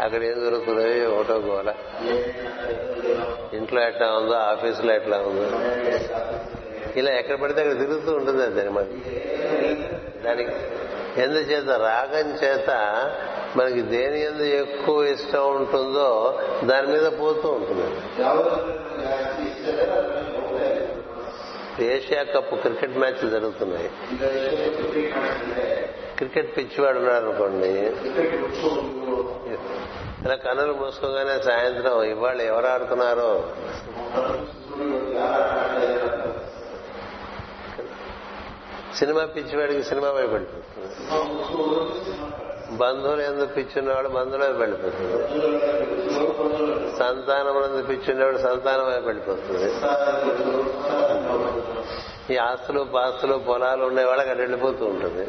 అక్కడ ఏం దొరుకుతుందో. ఒకటో గోల. ఇంట్లో ఎట్లా ఉందో ఆఫీసులో ఎట్లా ఉందో. ఇలా ఎక్కడ పడితే అక్కడ తిరుగుతూ ఉంటుంది అది మనకి దానికి ఎందుచేత రాగం చేత మనకి దేని ఎందు ఎక్కువ ఇష్టం ఉంటుందో దాని మీద పోతూ ఉంటుంది. ఏషియా కప్ క్రికెట్ మ్యాచ్ జరుగుతున్నాయి. క్రికెట్ పిచ్చివాడు ఉన్నాడు అనుకోండి. ఇలా కన్నులు మూసుకోగానే సాయంత్రం ఇవాళ ఎవరు ఆడుతున్నారో? సినిమా పిచ్చివాడికి సినిమా వైపు వెళ్ళిపోతుంది బంధువులు ఎందుకు పిచ్చున్నవాడు బంధువుల వైపు వెళ్ళిపోతుంది సంతానం ఎందుకు పిచ్చున్నవాడు సంతానం వైపు వెళ్ళిపోతుంది ఈ ఆస్తులు పాస్తులు పొలాలు ఉండేవాళ్ళకి అటు వెళ్ళిపోతూ ఉంటుంది.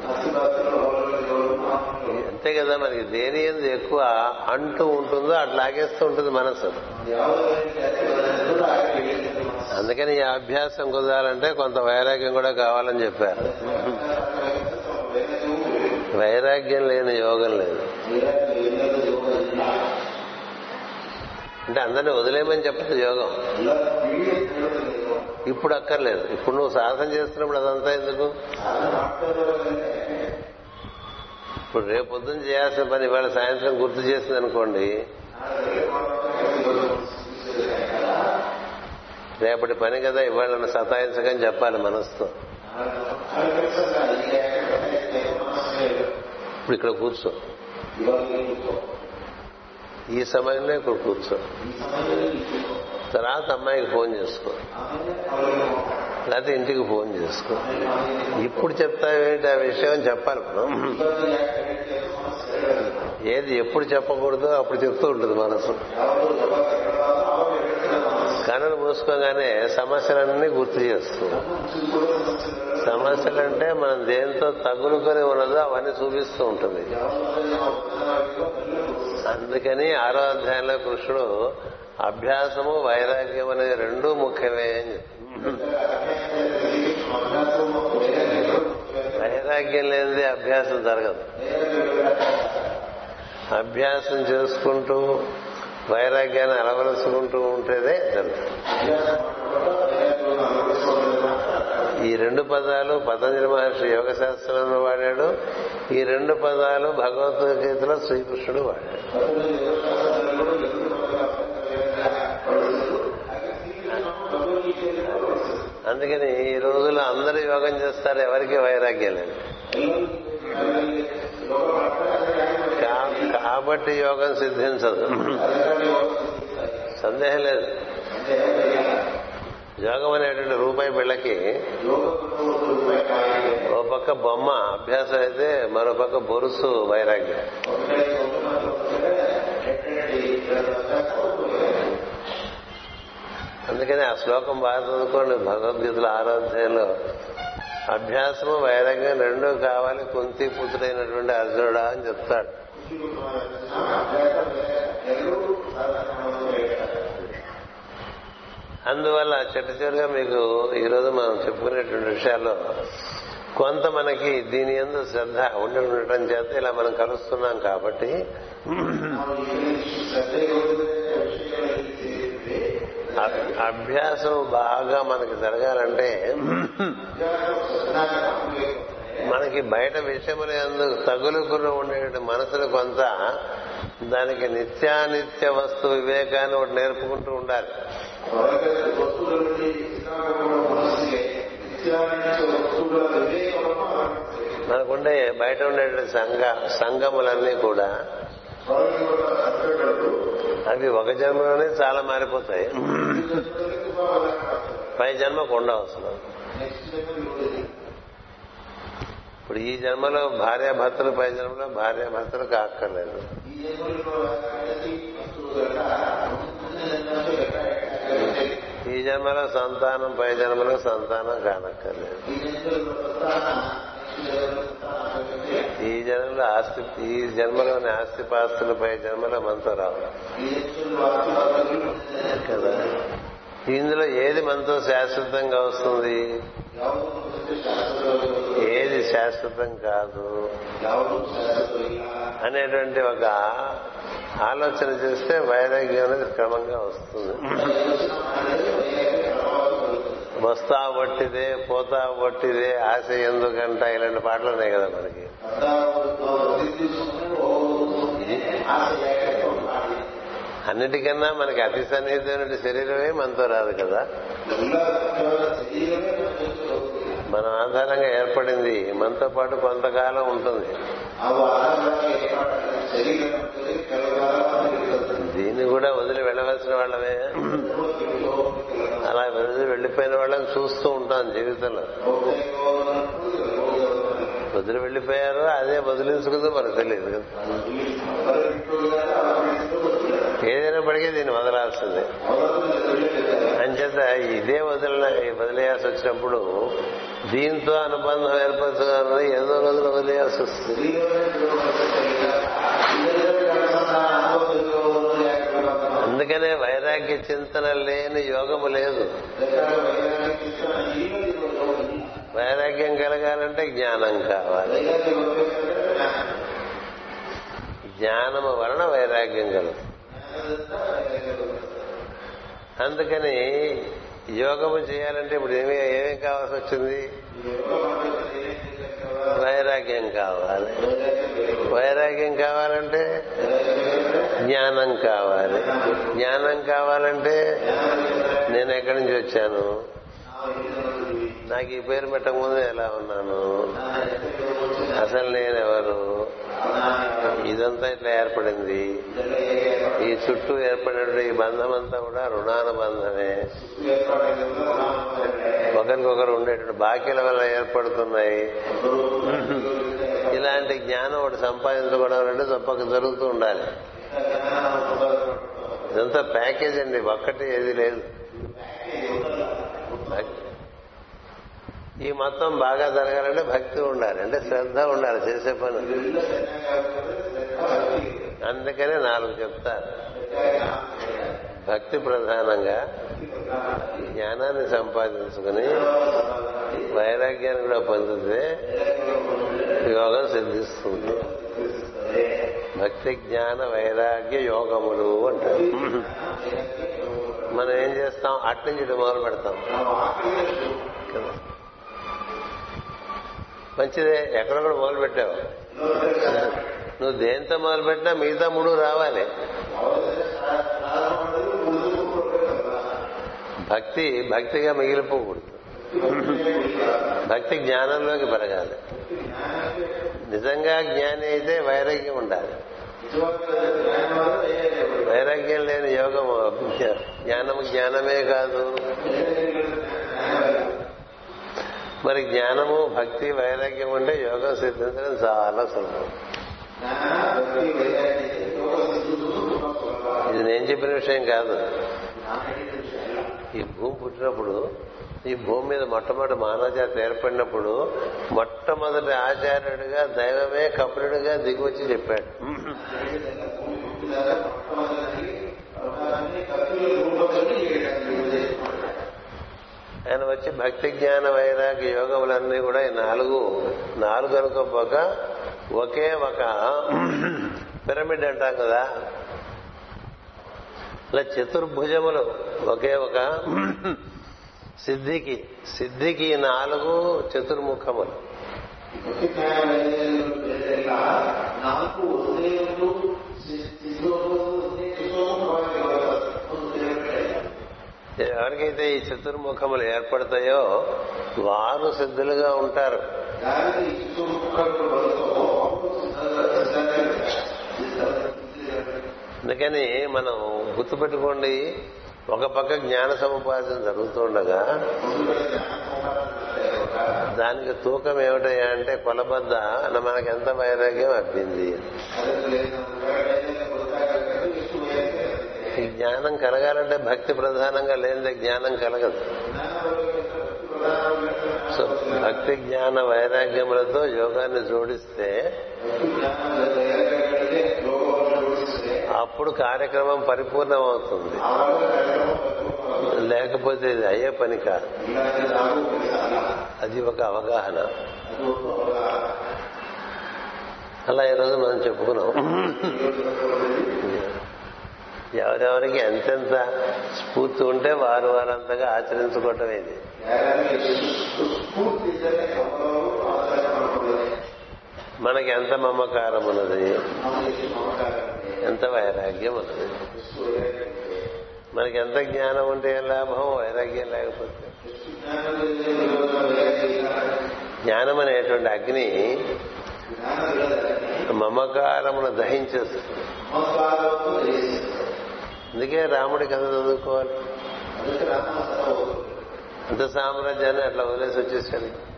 అంతే కదా మనకి దేని ఎందు ఎక్కువ అంటూ ఉంటుందో అటు లాగేస్తూ ఉంటుంది మనసు. అందుకని ఈ అభ్యాసం కుదరాలంటే కొంత వైరాగ్యం కూడా కావాలని చెప్పారు. వైరాగ్యం లేని యోగం లేదు. అంటే అందరినీ వదిలేయమని చెప్పదు యోగం. ఇప్పుడు అక్కర్లేదు. ఇప్పుడు నువ్వు సాధన చేస్తున్నప్పుడు అదంతా ఎందుకు? ఇప్పుడు రేపు పొద్దున్న చేయాల్సిన పని ఇవాళ సాయంత్రం గుర్తు చేసింది అనుకోండి. రేపటి పని కదా ఇవాళ సతాయించకని చెప్పాలి మనసుతో. ఇప్పుడు ఇక్కడ కూర్చో. ఈ సమయంలో ఇక్కడ కూర్చో. తర్వాత అమ్మాయికి ఫోన్ చేసుకో. లేకపోతే ఇంటికి ఫోన్ చేసుకో. ఇప్పుడు చెప్తావేంటి ఆ విషయం చెప్పాలి. మనం ఏది ఎప్పుడు చెప్పకూడదో అప్పుడు చెప్తూ ఉంటుంది మనసు. కనులు మూసుకోగానే సమస్యలన్నీ గుర్తు చేస్తుంది సమస్యలంటే మనం దేంతో తగులుకొని ఉన్నదో అవన్నీ చూపిస్తూ ఉంటుంది. అందుకని ఆరో అధ్యాయంలో కృష్ణుడు అభ్యాసము వైరాగ్యం అనేది రెండూ ముఖ్యమే అని వైరాగ్యం లేనిది అభ్యాసం జరగదు. అభ్యాసం చేసుకుంటూ వైరాగ్యాన్ని అలవరుచుకుంటూ ఉంటేనే జరుగుతుంది. ఈ రెండు పదాలు పతంజలి మహర్షి యోగ శాస్త్రంలో వాడాడు. ఈ రెండు పదాలు భగవద్గీతలో శ్రీకృష్ణుడు వాడాడు. అందుకని ఈ రోజుల్లో అందరూ యోగం చేస్తారు ఎవరికి వైరాగ్యం లేదు. కాబట్టి యోగం సిద్ధించదు. సందేహం లేదు. యోగం అనేటువంటి రూపాయి బిళ్ళకి ఓ పక్క బొమ్మ అభ్యాసం అయితే మరో పక్క బొరుసు వైరాగ్యం. అందుకని ఆ శ్లోకం బాగా చదువుకోండి. భగవద్గీతలో ఆరాధ్యాయంలో అభ్యాసము వైరంగం రెండూ కావాలి కుంతి పుత్రుడైనటువంటి అర్జునుడా అని చెప్తాడు. అందువల్ల చెట్టు చివరిగా మీకు ఈరోజు మనం చెప్పుకునేటువంటి విషయాల్లో కొంత మనకి దీని ఎందు శ్రద్ధ ఉండి ఉండటం చేత ఇలా మనం కలుస్తున్నాం కాబట్టి అభ్యాసం బాగా మనకి జరగాలంటే మనకి బయట విషయములు ఎందుకు తగులుకుని ఉండేటువంటి మనసును కొంత దానికి నిత్యానిత్య వస్తు వివేకాన్ని ఒకటి నేర్పుకుంటూ ఉండాలి. మనకుండే బయట ఉండే సంఘ సంఘములన్నీ కూడా అవి ఒక జన్మలోనే చాలా మారిపోతాయి. పై జన్మకు ఉండవసరం ఇప్పుడు ఈ జన్మలో భార్యాభర్తలు పై జన్మలో భార్యాభర్తలు కాక్కర్లేదు ఈ జన్మలో సంతానం పై జన్మలో సంతానం కానక్కర్లేదు. ఈ జన్మలో ఆస్తి ఈ జన్మలోని ఆస్తిపాస్తులు పై జన్మలో మనతో రావు. కదా? ఇందులో ఏది మనతో శాశ్వతంగా వస్తుంది? ఏది శాశ్వతం కాదు? అనేటువంటి ఒక ఆలోచన చేస్తే వైరాగ్యం అనేది క్రమంగా వస్తుంది. వస్తా ఒట్టిదే పోతా ఒట్టిదే ఆశ ఎందుకంట ఇలాంటి పాటలు ఉన్నాయి కదా మనకి. అన్నిటికన్నా మనకి అతి సన్నిహితమైన శరీరమే మనతో రాదు కదా. మన ఆధారంగా ఏర్పడింది మనతో పాటు కొంతకాలం ఉంటుంది. దీన్ని కూడా వదిలి వెళ్ళవలసిన వాళ్ళమే. అలా వదిలి వెళ్ళిపోయిన వాళ్ళని చూస్తూ ఉంటాం జీవితంలో. వదిలి వెళ్ళిపోయారో అదే వదిలించుకుందో మనకు తెలియదు కదా ఏదైనప్పటికీ దీన్ని వదలాల్సిందే. అంచేత ఇదే వదిలిన వదిలేయాల్సి వచ్చినప్పుడు దీంతో అనుబంధం ఏర్పరచుకున్నది ఏదో రోజులు వదిలేయాల్సి వస్తుంది. అందుకనే వైరాగ్య చింతన లేని యోగము లేదు. వైరాగ్యం కలగాలంటే జ్ఞానం కావాలి. జ్ఞానము వలన వైరాగ్యం కలదు అందుకని యోగము చేయాలంటే ఇప్పుడు ఏమి ఏమేం కావాల్సి వచ్చింది? వైరాగ్యం కావాలి. వైరాగ్యం కావాలంటే జ్ఞానం కావాలి. జ్ఞానం కావాలంటే నేను ఎక్కడి నుంచి వచ్చాను? నాకు ఈ పేరు పెట్టకముందు ఎలా ఉన్నాను? అసలు నేనెవరు? ఇదంతా ఇదంతా ఇట్లా ఏర్పడింది. ఈ చుట్టూ ఏర్పడినటువంటి ఈ బంధం అంతా కూడా రుణానుబంధమే. ఒకరికొకరు ఉండేటువంటి బాకీల వల్ల ఏర్పడుతున్నాయి. ఇలాంటి జ్ఞానం ఒకటి సంపాదించుకోవడం అంటే తప్పక జరుగుతూ ఉండాలి. ఇదంతా ప్యాకేజ్ అండి ఒక్కటి ఏది లేదు. ఈ మొత్తం బాగా జరగాలంటే భక్తి ఉండాలి అంటే శ్రద్ధ ఉండాలి చేసే పని. అందుకనే నాలుగు చెప్తారు భక్తి ప్రధానంగా జ్ఞానాన్ని సంపాదించుకుని వైరాగ్యాన్ని కూడా పొందితే యోగం సిద్ధిస్తుంది. భక్తి జ్ఞాన వైరాగ్య యోగములు అంటారు. మనం ఏం చేస్తాం? అట్నుంచి ఇటు మొదలు పెడతాం. కదా. మంచిదే ఎక్కడ కూడా మొదలు పెట్టావు. నువ్వు దేంతో మొదలు పెట్టినా మిగతా మూడు రావాలి. భక్తి భక్తిగా మిగిలిపోకూడదు. భక్తి జ్ఞానంలోకి పెరగాలి. నిజంగా జ్ఞాని అయితే వైరాగ్యం ఉండాలి. వైరాగ్యం లేని యోగం జ్ఞానము జ్ఞానమే కాదు. మరి జ్ఞానము భక్తి వైరాగ్యం ఉంటే యోగం సిద్ధించడం చాలా సులభం. ఇది నేను చెప్పిన విషయం కాదు. ఈ భూమి పుట్టినప్పుడు ఈ భూమి మీద మొట్టమొదటి మానవజాతి ఏర్పడినప్పుడు మొట్టమొదటి ఆచార్యుడిగా దైవమే కపిలుడిగా దిగివచ్చి చెప్పాడు. ఆయన వచ్చి భక్తి జ్ఞాన వైరాగ్య యోగములన్నీ కూడా ఈ నాలుగు నాలుగు అనుకోపోక ఒకే ఒక పిరమిడ్ అంటాం కదా. ఇలా చతుర్భుజములు ఒకే ఒక సిద్ధికి సిద్ధికి నాలుగు చతుర్ముఖములు. ఎవరికైతే ఈ చతుర్ముఖములు ఏర్పడతాయో వారు సిద్ధులుగా ఉంటారు. అందుకని మనం గుర్తుపెట్టుకోండి ఒక పక్క జ్ఞాన సముపార్జన జరుగుతుండగా దానికి తూకం ఏమిటయ్యా అంటే కొలబద్ద మనకి ఎంత వైరాగ్యం అబ్బింది. జ్ఞానం కలగాలంటే భక్తి ప్రధానంగా లేనిదే జ్ఞానం కలగదు. సో భక్తి జ్ఞాన వైరాగ్యములతో యోగాన్ని జోడిస్తే అప్పుడు కార్యక్రమం పరిపూర్ణమవుతుంది. లేకపోతే ఇది అయ్యే పని కాదు. అది ఒక అవగాహన. అలా ఈరోజు మనం చెప్పుకున్నాం. ఎవరెవరికి ఎంతెంత స్ఫూర్తి ఉంటే వారు వారంతగా ఆచరించుకోవటం ఇది. మనకి ఎంత మమకారం ఉన్నది? ఎంత వైరాగ్యం ఉన్నది మనకి ఎంత జ్ఞానం ఉంటే ఏం లాభం? వైరాగ్యం లేకపోతే. జ్ఞానం అనేటువంటి అగ్ని మమకారమును దహించేస్తుంది. అందుకే రాముడి కథ చదువుకోవాలి. అంత సామ్రాజ్యాన్ని అట్లా వదిలేసి వచ్చేసాడు.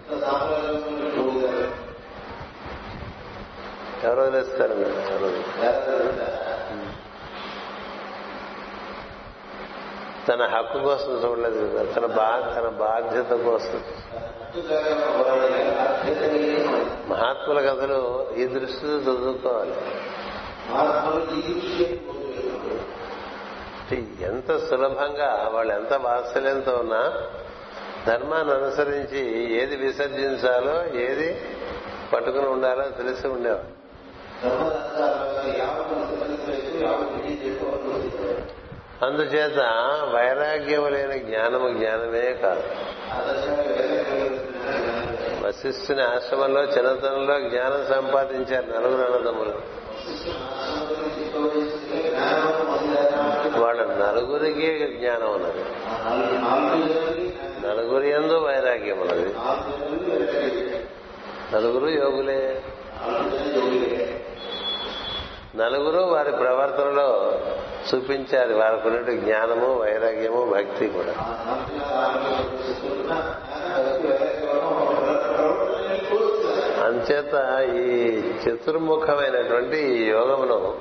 ఎవరు వదిలేస్తారు ఎవరు తన హక్కు కోసం చూడలేదు కదా. తన బా తన బాధ్యత కోసం. మహాత్ముల కథలు ఈ దృష్టితో చదువుకోవాలి. ఎంత సులభంగా వాళ్ళు ఎంత వాత్సల్యంతో ఉన్నా ధర్మాన్ని అనుసరించి ఏది విసర్జించాలో ఏది పట్టుకుని ఉండాలో తెలిసి ఉండేవాడు అందుచేత వైరాగ్యం లేని జ్ఞానము జ్ఞానమే కాదు. వశిష్ఠుని ఆశ్రమంలో చిన్నతనంలో జ్ఞానం సంపాదించారు నలుగురు అన్నదమ్ములు. వాళ్ళ నలుగురికి జ్ఞానం ఉన్నది. నలుగురి ఎందు వైరాగ్యం ఉన్నది. నలుగురు యోగులే. నలుగురు వారి ప్రవర్తనలో చూపించారు. వారికి జ్ఞానము వైరాగ్యము భక్తి కూడా. అంచేత ఈ చతుర్ముఖమైనటువంటి ఈ యోగమును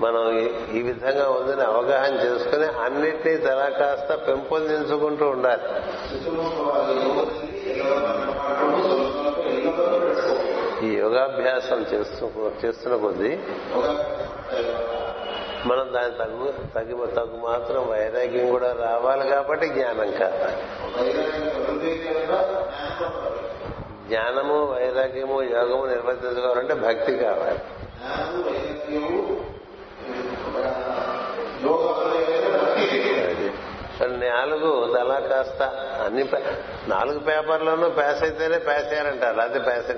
మనం ఈ- ఈ విధంగా ఉందని అవగాహన చేసుకుని అన్నిటినీ తలా కాస్త పెంపొందించుకుంటూ ఉండాలి. ఈ యోగాభ్యాసం చేస్తూ చేస్తున్న కొద్దీ మనం దాని తగ్గు తగ్గి తగ్గు మాత్రం వైరాగ్యం కూడా రావాలి కాబట్టి జ్ఞానం కావాలి. జ్ఞానము వైరాగ్యము యోగము నిర్వర్తించుకోవాలంటే భక్తి కావాలి. నాలుగు తలా కాస్త అన్ని నాలుగు పేపర్లోనూ ప్యాస్ అయితేనే ప్యాస్ అయ్యారంటారు. అది ప్యాస్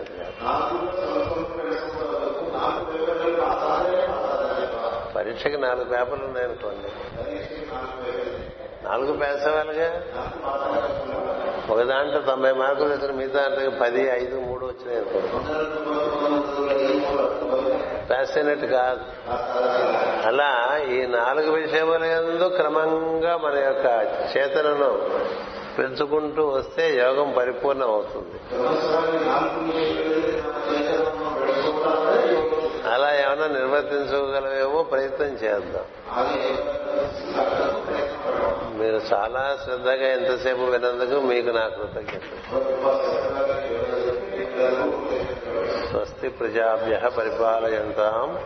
పరీక్షకి నాలుగు పేపర్లు ఉన్నాయనుకోండి. నాలుగు ప్యాస్ అవ్వాలిగా? ఒక దాంట్లో తొంభై మార్కులు వచ్చిన మిగతా దాంట్లో పది ఐదు మూడు వచ్చినాయి అనుకోండి పాస్ కాదు. అలా ఈ నాలుగు విషయముల ఎందు క్రమంగా మన యొక్క చేతనను పెంచుకుంటూ వస్తే యోగం పరిపూర్ణం అవుతుంది అలా ఏమైనా నిర్వర్తించగలవేమో ప్రయత్నం చేద్దాం. మీరు చాలా శ్రద్ధగా ఎంతసేపు వినందుకు మీకు నా కృతజ్ఞత స్వస్తి ప్రజాభ్య పరిపాలయంతాం.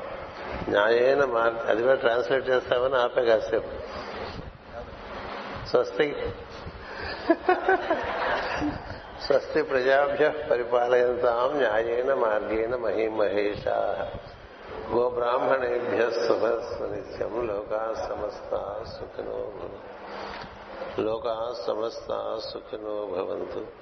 న్యాయేన మార్గ అది కూడా ట్రాన్స్లేట్ చేస్తామని ఆపే కాసేపు. స్వస్తి. స్వస్తి ప్రజాభ్య పరిపాలయంతాం న్యాయేన మార్గేణ మహిమహేష. గోబ్రాహ్మణేభ్య శుభస్సు నిత్యం లోకా సమస్త సుఖినో భవంతు. లోకా సమస్త సుఖినో భవంతు.